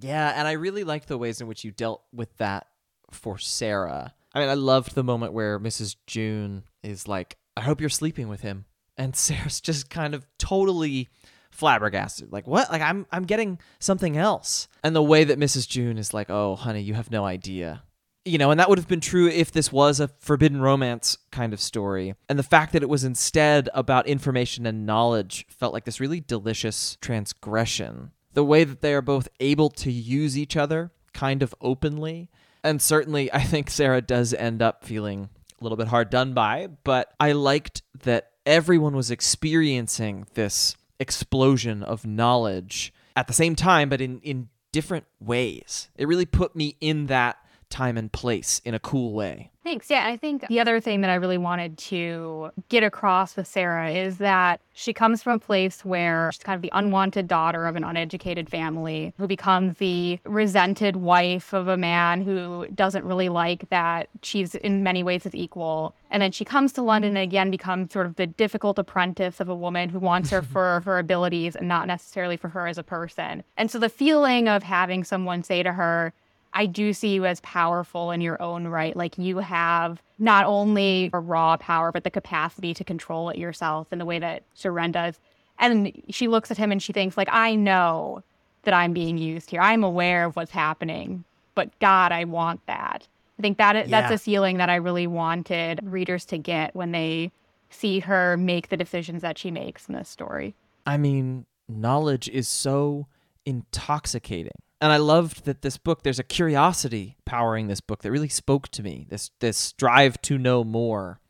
Yeah, and I really like the ways in which you dealt with that for Sarah. I mean, I loved the moment where Mrs. June is like, I hope you're sleeping with him. And Sarah's just kind of totally flabbergasted. Like, what? Like I'm I'm getting something else. And the way that Mrs. June is like, "Oh, honey, you have no idea you know, and that would have been true if this was a forbidden romance kind of story. And the fact that it was instead about information and knowledge felt like this really delicious transgression. The way that they are both able to use each other kind of openly. And certainly, I think Sarah does end up feeling a little bit hard done by, but I liked that everyone was experiencing this explosion of knowledge at the same time, but in, in different ways. It really put me in that time and place in a cool way. Thanks. Yeah, I think the other thing that I really wanted to get across with Sarah is that she comes from a place where she's kind of the unwanted daughter of an uneducated family who becomes the resented wife of a man who doesn't really like that she's in many ways his equal. And then she comes to London and again becomes sort of the difficult apprentice of a woman who wants her for her abilities and not necessarily for her as a person. And so the feeling of having someone say to her, I do see you as powerful in your own right. Like you have not only a raw power, but the capacity to control it yourself in the way that Sharon does. And she looks at him and she thinks, like, I know that I'm being used here. I'm aware of what's happening, but God, I want that. I think that yeah. that's a feeling that I really wanted readers to get when they see her make the decisions that she makes in this story. I mean, knowledge is so intoxicating and I loved that this book. There's a curiosity powering this book that really spoke to me. This this drive to know more,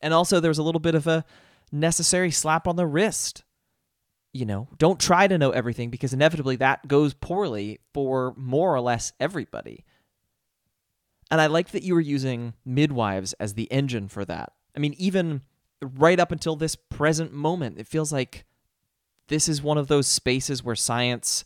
and also there was a little bit of a necessary slap on the wrist. You know, don't try to know everything because inevitably that goes poorly for more or less everybody. And I like that you were using midwives as the engine for that. I mean, even right up until this present moment, it feels like this is one of those spaces where science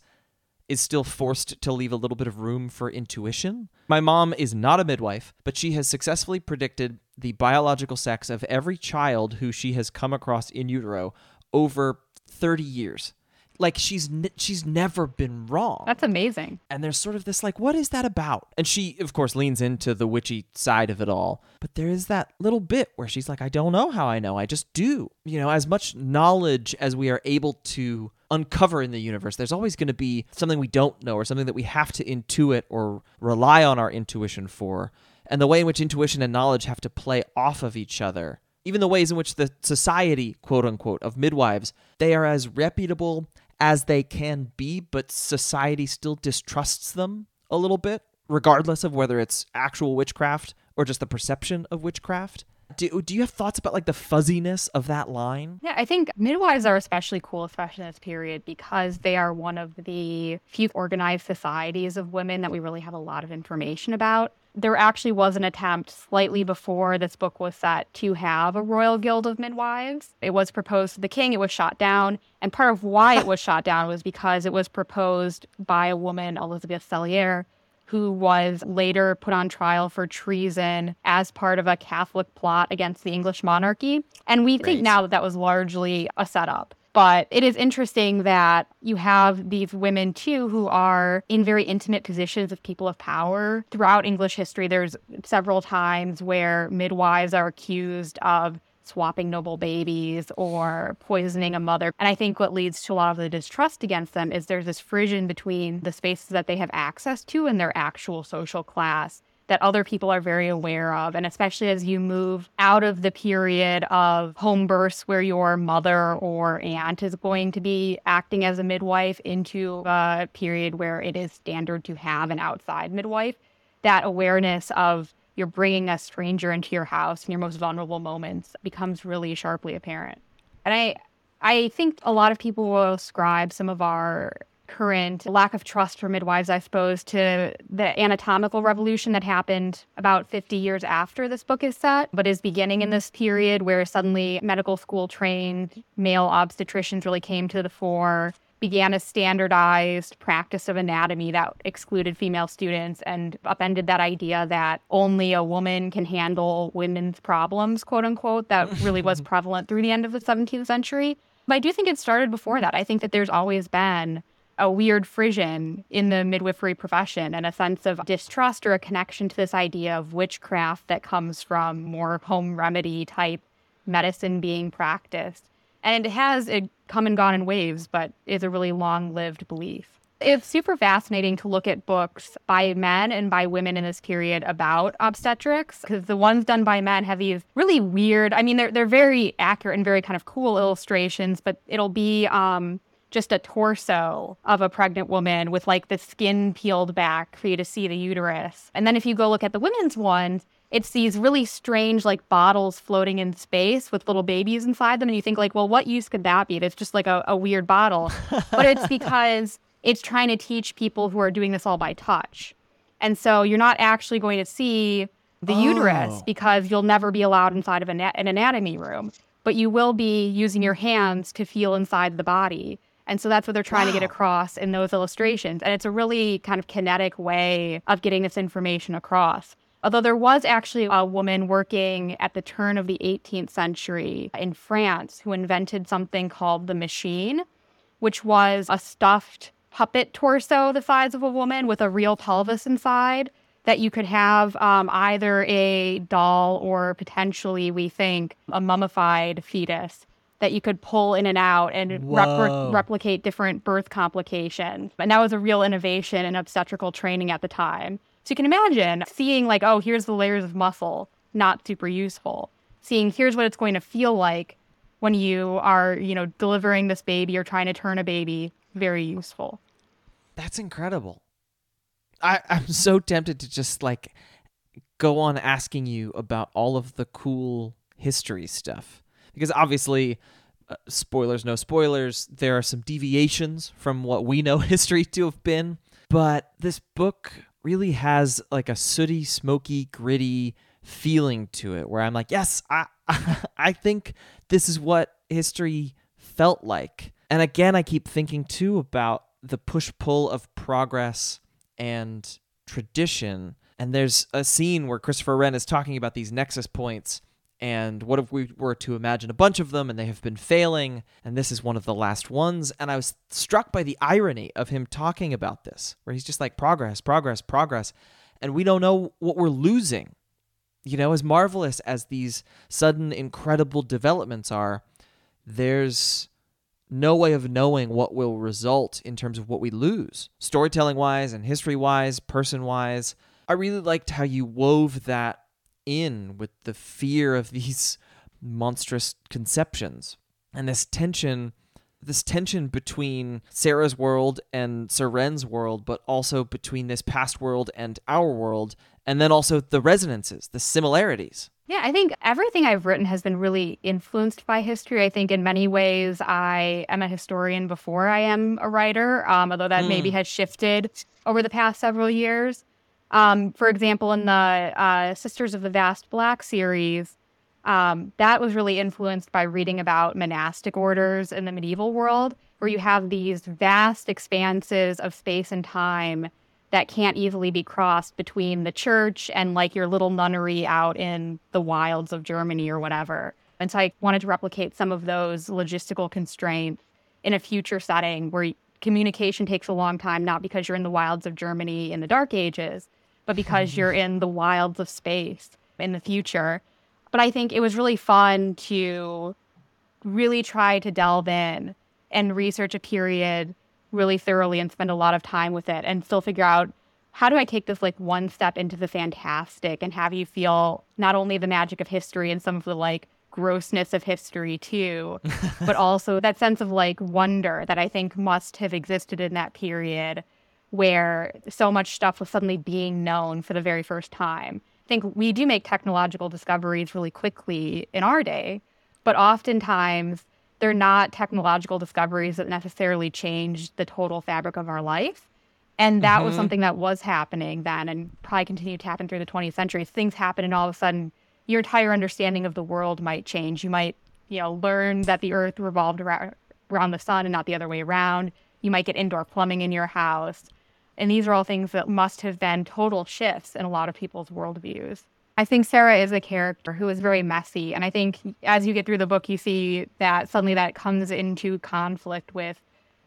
is still forced to leave a little bit of room for intuition. My mom is not a midwife, but she has successfully predicted the biological sex of every child who she has come across in utero over 30 years like she's she's never been wrong. That's amazing. And there's sort of this like what is that about? And she of course leans into the witchy side of it all. But there is that little bit where she's like I don't know how I know. I just do. You know, as much knowledge as we are able to uncover in the universe, there's always going to be something we don't know or something that we have to intuit or rely on our intuition for. And the way in which intuition and knowledge have to play off of each other even the ways in which the society, quote unquote, of midwives, they are as reputable as they can be, but society still distrusts them a little bit, regardless of whether it's actual witchcraft or just the perception of witchcraft. Do, do you have thoughts about like the fuzziness of that line? Yeah, I think midwives are especially cool, especially in this period, because they are one of the few organized societies of women that we really have a lot of information about. There actually was an attempt slightly before this book was set to have a royal guild of midwives. It was proposed to the king, it was shot down. And part of why it was shot down was because it was proposed by a woman, Elizabeth Cellier, who was later put on trial for treason as part of a Catholic plot against the English monarchy. And we think now that that was largely a setup. But it is interesting that you have these women too who are in very intimate positions of people of power. Throughout English history, there's several times where midwives are accused of swapping noble babies or poisoning a mother. And I think what leads to a lot of the distrust against them is there's this frisson between the spaces that they have access to and their actual social class that other people are very aware of. And especially as you move out of the period of home births where your mother or aunt is going to be acting as a midwife into a period where it is standard to have an outside midwife, that awareness of you're bringing a stranger into your house in your most vulnerable moments becomes really sharply apparent. And I, I think a lot of people will ascribe some of our current lack of trust for midwives, I suppose, to the anatomical revolution that happened about 50 years after this book is set, but is beginning in this period where suddenly medical school trained male obstetricians really came to the fore began a standardized practice of anatomy that excluded female students and upended that idea that only a woman can handle women's problems, quote unquote, that really was prevalent through the end of the 17th century. But I do think it started before that. I think that there's always been a weird frisson in the midwifery profession and a sense of distrust or a connection to this idea of witchcraft that comes from more home remedy type medicine being practiced. And it has it come and gone in waves, but is a really long lived belief. It's super fascinating to look at books by men and by women in this period about obstetrics because the ones done by men have these really weird, I mean, they're, they're very accurate and very kind of cool illustrations, but it'll be um, just a torso of a pregnant woman with like the skin peeled back for you to see the uterus. And then if you go look at the women's ones, it's these really strange like bottles floating in space with little babies inside them and you think like well what use could that be? It's just like a, a weird bottle. But it's because it's trying to teach people who are doing this all by touch. And so you're not actually going to see the oh. uterus because you'll never be allowed inside of an, an anatomy room. But you will be using your hands to feel inside the body. And so that's what they're trying wow. to get across in those illustrations. And it's a really kind of kinetic way of getting this information across Although there was actually a woman working at the turn of the 18th century in France who invented something called the machine, which was a stuffed puppet torso the size of a woman with a real pelvis inside that you could have um, either a doll or potentially, we think, a mummified fetus that you could pull in and out and repl- replicate different birth complications. And that was a real innovation in obstetrical training at the time. So you can imagine seeing, like, oh, here's the layers of muscle, not super useful. Seeing here's what it's going to feel like when you are, you know, delivering this baby or trying to turn a baby, very useful. That's incredible. I, I'm so tempted to just like go on asking you about all of the cool history stuff. Because obviously, uh, spoilers, no spoilers, there are some deviations from what we know history to have been. But this book really has like a sooty, smoky, gritty feeling to it where I'm like, yes, I I think this is what history felt like. And again, I keep thinking too about the push pull of progress and tradition. And there's a scene where Christopher Wren is talking about these nexus points and what if we were to imagine a bunch of them and they have been failing and this is one of the last ones? And i was struck by the irony of him talking about this where he's just like progress progress progress. And we don't know what we're losing. You know as marvelous as these sudden incredible developments are there's no way of knowing what will result in terms of what we lose storytelling wise and history wise person wise i really liked how you wove that in with the fear of these monstrous conceptions. And this tension this tension between Sarah's world and Sir Wren's world, but also between this past world and our world, and then also the resonances, the similarities. Yeah, I think everything I've written has been really influenced by history. I think in many ways I am a historian before I am a writer, um, although that mm. maybe has shifted over the past several years. Um, for example, in the uh, Sisters of the Vast Black series, um, that was really influenced by reading about monastic orders in the medieval world, where you have these vast expanses of space and time that can't easily be crossed between the church and like your little nunnery out in the wilds of Germany or whatever. And so I wanted to replicate some of those logistical constraints in a future setting where communication takes a long time, not because you're in the wilds of Germany in the dark ages, but because mm. you're in the wilds of space in the future. But I think it was really fun to really try to delve in and research a period really thoroughly and spend a lot of time with it and still figure out how do I take this like one step into the fantastic and have you feel not only the magic of history and some of the like grossness of history too, but also that sense of like wonder that I think must have existed in that period where so much stuff was suddenly being known for the very first time. I think we do make technological discoveries really quickly in our day, but oftentimes they're not technological discoveries that necessarily change the total fabric of our life. And that mm-hmm. was something that was happening then and probably continued to happen through the 20th century. Things happen and all of a sudden your entire understanding of the world might change. You might, you know, learn that the earth revolved around, around the sun and not the other way around. You might get indoor plumbing in your house. And these are all things that must have been total shifts in a lot of people's worldviews. I think Sarah is a character who is very messy. And I think as you get through the book, you see that suddenly that comes into conflict with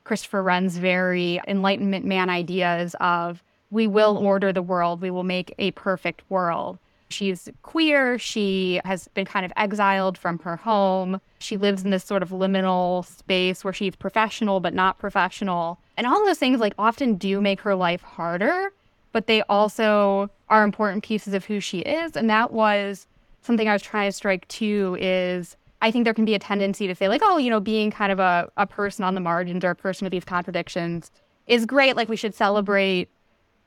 Christopher Wren's very Enlightenment man ideas of we will order the world, we will make a perfect world. She's queer. She has been kind of exiled from her home. She lives in this sort of liminal space where she's professional but not professional. And all those things like often do make her life harder, but they also are important pieces of who she is. And that was something I was trying to strike too is I think there can be a tendency to say like, oh, you know, being kind of a, a person on the margins or a person with these contradictions is great. Like we should celebrate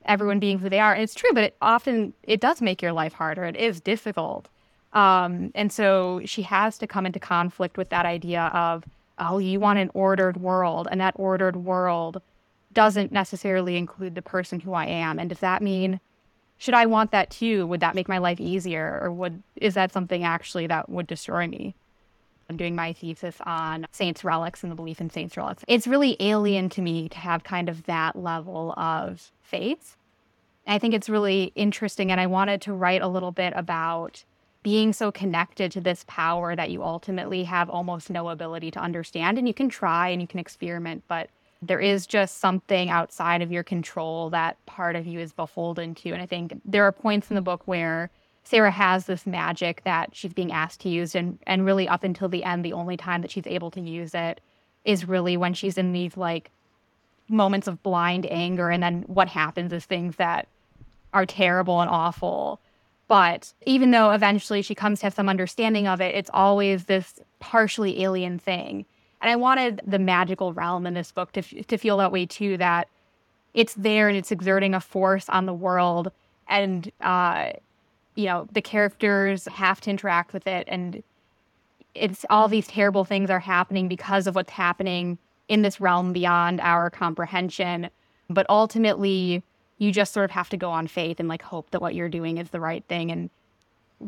everyone being who they are. And it's true, but it often it does make your life harder. It is difficult. Um, and so she has to come into conflict with that idea of, oh, you want an ordered world, and that ordered world doesn't necessarily include the person who I am. And does that mean should I want that too? Would that make my life easier, or would is that something actually that would destroy me? I'm doing my thesis on saints' relics and the belief in saints' relics. It's really alien to me to have kind of that level of faith. I think it's really interesting, and I wanted to write a little bit about being so connected to this power that you ultimately have almost no ability to understand. And you can try and you can experiment, but there is just something outside of your control that part of you is beholden to. And I think there are points in the book where Sarah has this magic that she's being asked to use, and and really up until the end, the only time that she's able to use it is really when she's in these like moments of blind anger, and then what happens is things that are terrible and awful. But even though eventually she comes to have some understanding of it, it's always this partially alien thing. And I wanted the magical realm in this book to, to feel that way too, that it's there and it's exerting a force on the world. And uh, you know, the characters have to interact with it and it's all these terrible things are happening because of what's happening in this realm beyond our comprehension. But ultimately, you just sort of have to go on faith and like hope that what you're doing is the right thing and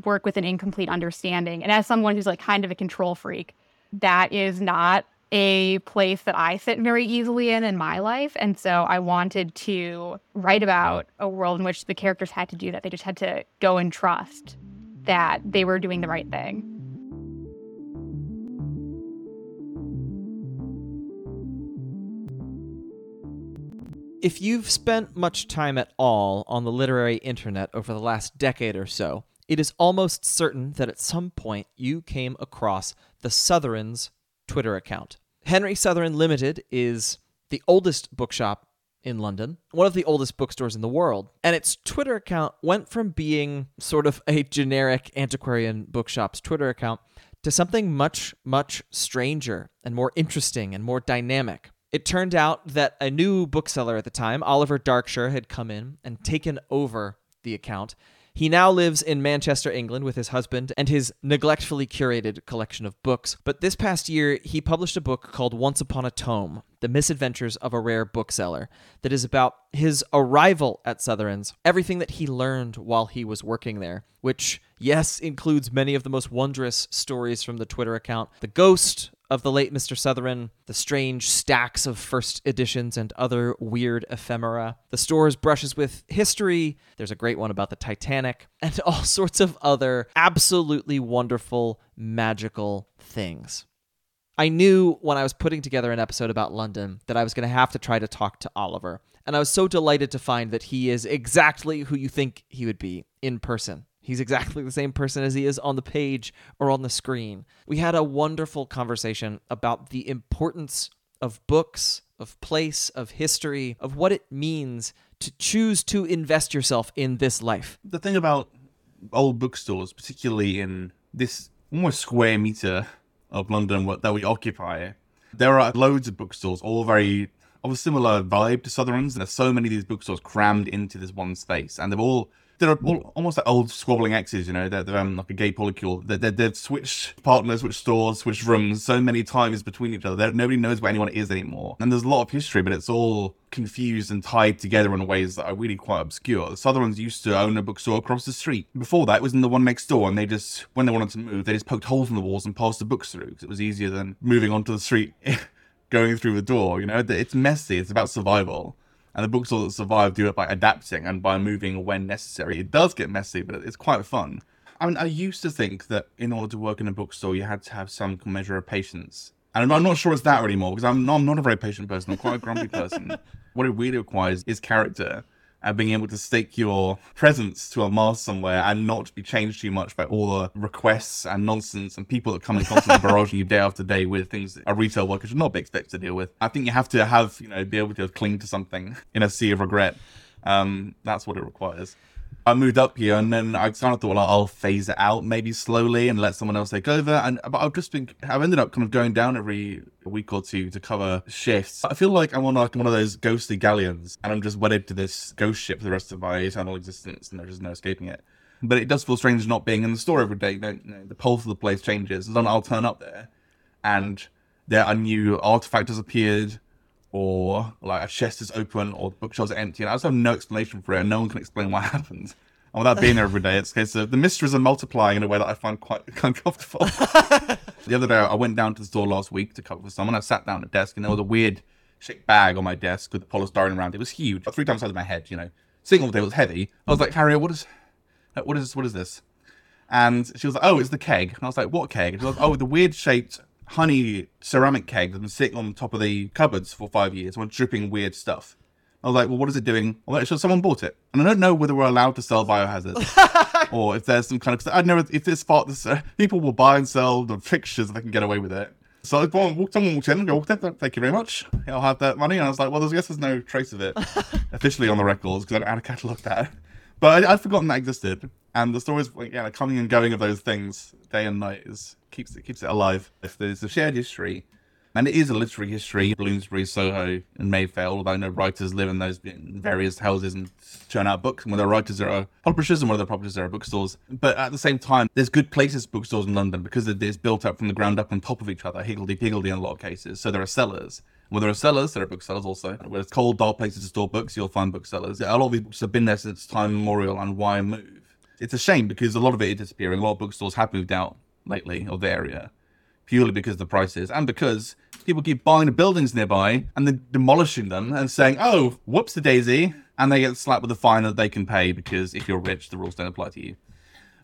work with an incomplete understanding. And as someone who's like kind of a control freak, that is not a place that I sit very easily in in my life. And so I wanted to write about a world in which the characters had to do that. They just had to go and trust that they were doing the right thing. If you've spent much time at all on the literary internet over the last decade or so, it is almost certain that at some point you came across the Sotheran's Twitter account. Henry Sotheran Limited is the oldest bookshop in London, one of the oldest bookstores in the world. And its Twitter account went from being sort of a generic antiquarian bookshop's Twitter account to something much, much stranger and more interesting and more dynamic. It turned out that a new bookseller at the time, Oliver Darkshire, had come in and taken over the account. He now lives in Manchester, England, with his husband and his neglectfully curated collection of books. But this past year, he published a book called Once Upon a Tome The Misadventures of a Rare Bookseller, that is about his arrival at Sotheran's, everything that he learned while he was working there, which, yes, includes many of the most wondrous stories from the Twitter account the ghost of the late Mr. Sotheran, the strange stacks of first editions and other weird ephemera. The store's brushes with history. There's a great one about the Titanic, and all sorts of other absolutely wonderful, magical things. I knew when I was putting together an episode about London that I was going to have to try to talk to Oliver. And I was so delighted to find that he is exactly who you think he would be in person. He's exactly the same person as he is on the page or on the screen. We had a wonderful conversation about the importance of books, of place, of history, of what it means to choose to invest yourself in this life. The thing about old bookstores, particularly in this almost square meter of London that we occupy, there are loads of bookstores, all very of a similar vibe to Sotheran's. There's so many of these bookstores crammed into this one space, and they've all they're all, almost like old squabbling exes, you know. They're, they're um, like a gay polycule. They're, they have switched partners, switched stores, switched rooms so many times between each other. They're, nobody knows where anyone is anymore. And there's a lot of history, but it's all confused and tied together in ways that are really quite obscure. The Sotherans used to own a bookstore across the street. Before that, it was in the one next door, and they just, when they wanted to move, they just poked holes in the walls and passed the books through because it was easier than moving onto the street. going through the door, you know, it's messy. It's about survival and the bookstore that survive do it by adapting and by moving when necessary. It does get messy, but it's quite fun. I mean, I used to think that in order to work in a bookstore, you had to have some measure of patience. And I'm not sure it's that anymore because I'm not, I'm not a very patient person. I'm quite a grumpy person. what it really requires is character and being able to stake your presence to a mast somewhere and not be changed too much by all the requests and nonsense and people that come in constantly barraging you day after day with things that a retail worker should not be expected to deal with. I think you have to have, you know, be able to cling to something in a sea of regret. Um, that's what it requires. I moved up here, and then I kind of thought, like, I'll phase it out maybe slowly and let someone else take over. And but I've just been, I've ended up kind of going down every week or two to cover shifts. I feel like I'm on like one of those ghostly galleons, and I'm just wedded to this ghost ship for the rest of my eternal existence, and there's just no escaping it. But it does feel strange not being in the store every day. You know, the pulse of the place changes. And Then I'll turn up there, and there are new artifacts has appeared or like a chest is open or the bookshelves are empty. And I just have no explanation for it, and no one can explain what happened. And without being there every day, it's a case of the mysteries are multiplying in a way that I find quite uncomfortable. the other day, I went down to the store last week to cover for someone. I sat down at a desk, and there was a weird shaped bag on my desk with the polystyrene around it. It was huge, three times the size of my head. You know, the table was heavy. I was like, Harriet, what is, what is, what is this? And she was like, oh, it's the keg. And I was like, what keg? And she was like, oh, the weird shaped honey ceramic keg that's been sitting on top of the cupboards for five years, and dripping weird stuff. I was like, well, what is it doing? Well, so someone bought it, and I don't know whether we're allowed to sell biohazard or if there's some kind of. I know if this part, this uh, people will buy and sell the fixtures if they can get away with it. So I walked, someone walked in and go, thank you very much. I'll have that money. And I was like, well, I guess there's no trace of it officially on the records because I don't had to catalog that. But I, would forgotten that existed. And the stories, yeah, coming and going of those things day and night is keeps it keeps it alive. If there's a shared history, and it is a literary history, Bloomsbury, Soho, and Mayfair. Although I know writers live in those various houses and churn out books, and whether writers are publishers and whether publishers are bookstores. But at the same time, there's good places bookstores in London because it's built up from the ground up on top of each other, higgledy piggledy in a lot of cases. So there are sellers. When there are sellers, there are booksellers also. Where it's cold, dark places to store books, you'll find booksellers. A lot of these books have been there since time immemorial, and why move? It's a shame because a lot of it is disappearing. A lot of bookstores have moved out lately of the area purely because of the prices and because people keep buying the buildings nearby and then demolishing them and saying, oh, whoops the daisy. And they get slapped with a fine that they can pay because if you're rich, the rules don't apply to you.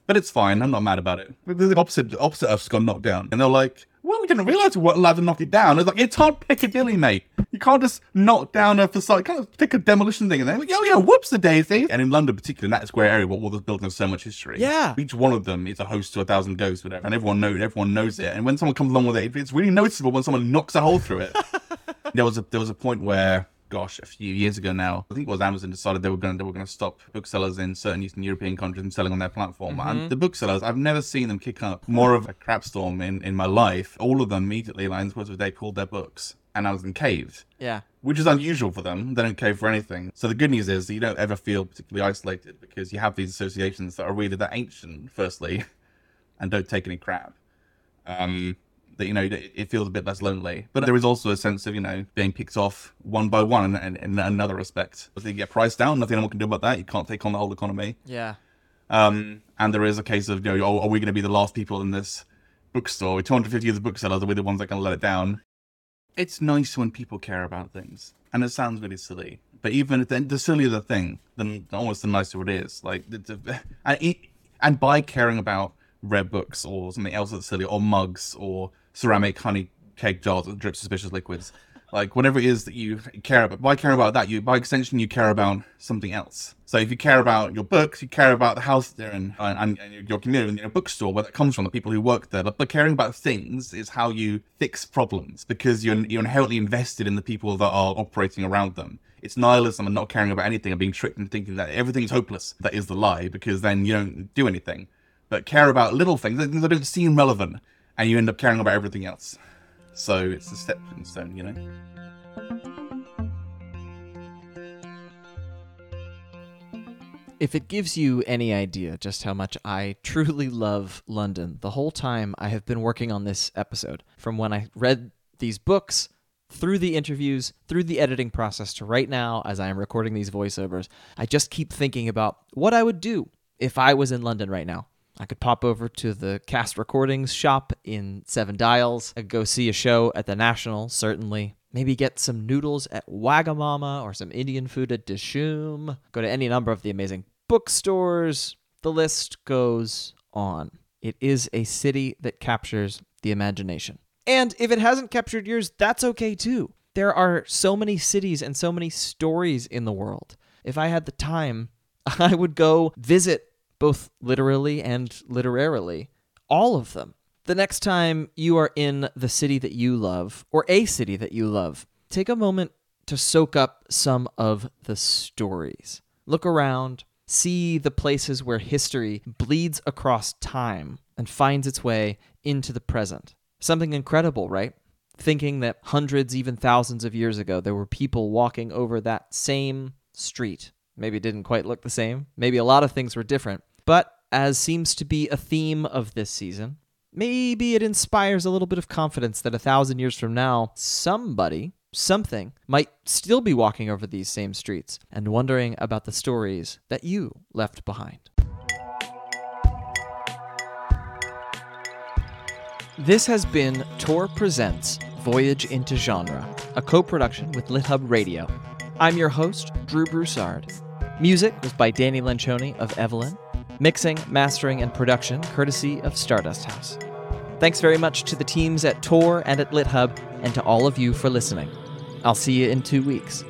But it's fine. I'm not mad about it. The opposite, opposite of got knocked down. And they're like, well, we didn't realize we weren't allowed to knock it down. It's like, it's hard Piccadilly, mate. You can't just knock down a facade. You can't pick a demolition thing and then, like, oh, yeah, whoops the daisy. And in London, particularly in that square area where all the buildings have so much history. Yeah. Each one of them is a host to a thousand ghosts, whatever. And everyone knows, everyone knows it. And when someone comes along with it, it's really noticeable when someone knocks a hole through it. there was a there was a point where gosh, a few years ago now. I think it was Amazon decided they were going to, they were going to stop booksellers in certain Eastern European countries from selling on their platform. Mm-hmm. And the booksellers, I've never seen them kick up more of a crap storm in, in my life. All of them immediately, like in the course of a day, pulled their books, and I Amazon caved. Yeah. Which is unusual for them. They don't cave for anything. So the good news is you don't ever feel particularly isolated because you have these associations that are really that ancient, firstly, and don't take any crap. Um, that you know it it feels a bit less lonely, but there is also a sense of you know being picked off one by one, and in, in another respect, if you get priced down, nothing anyone can do about that. You can't take on the whole economy. Yeah. Um, and there is a case of you know, oh, are we going to be the last people in this bookstore? With 250 the booksellers, are we the ones that can let it down? It's nice when people care about things, and it sounds really silly. But even the, the sillier the thing, then almost the nicer it is. Like, and, it, and by caring about rare books or something else that's silly, or mugs, or ceramic honey cake jars that drip suspicious liquids, like whatever it is that you care about. By caring about that, you by extension you care about something else. So if you care about your books, you care about the house there and and, and your community and your bookstore, where that comes from, the people who work there. But, caring about things is how you fix problems because you're you're inherently invested in the people that are operating around them. It's nihilism and not caring about anything and being tricked into thinking that everything's hopeless. That is the lie because then you don't do anything. But care about little things that don't seem relevant, and you end up caring about everything else. So it's a stepping stone, you know. If it gives you any idea just how much I truly love London, the whole time I have been working on this episode, from when I read these books, through the interviews, through the editing process to right now as I am recording these voiceovers, I just keep thinking about what I would do if I was in London right now. I could pop over to the cast recordings shop in Seven Dials, I could go see a show at the National, certainly. Maybe get some noodles at Wagamama or some Indian food at Dishoom. Go to any number of the amazing bookstores. The list goes on. It is a city that captures the imagination. And if it hasn't captured yours, that's okay too. There are so many cities and so many stories in the world. If I had the time, I would go visit both literally and literarily all of them. The next time you are in the city that you love, or a city that you love, take a moment to soak up some of the stories. Look around, see the places where history bleeds across time and finds its way into the present. Something incredible, right? Thinking that hundreds, even thousands of years ago, there were people walking over that same street. Maybe it didn't quite look the same. Maybe a lot of things were different. But as seems to be a theme of this season, maybe it inspires a little bit of confidence that a thousand years from now, somebody, something, might still be walking over these same streets and wondering about the stories that you left behind. This has been Tor Presents Voyage into Genre, a co production with LitHub Radio. I'm your host, Drew Broussard. Music was by Dani Lencioni of Evelyn. Mixing, mastering, and production courtesy of Stardust House. Thanks very much to the teams at Tor and at LitHub, and to all of you for listening. I'll see you in two weeks.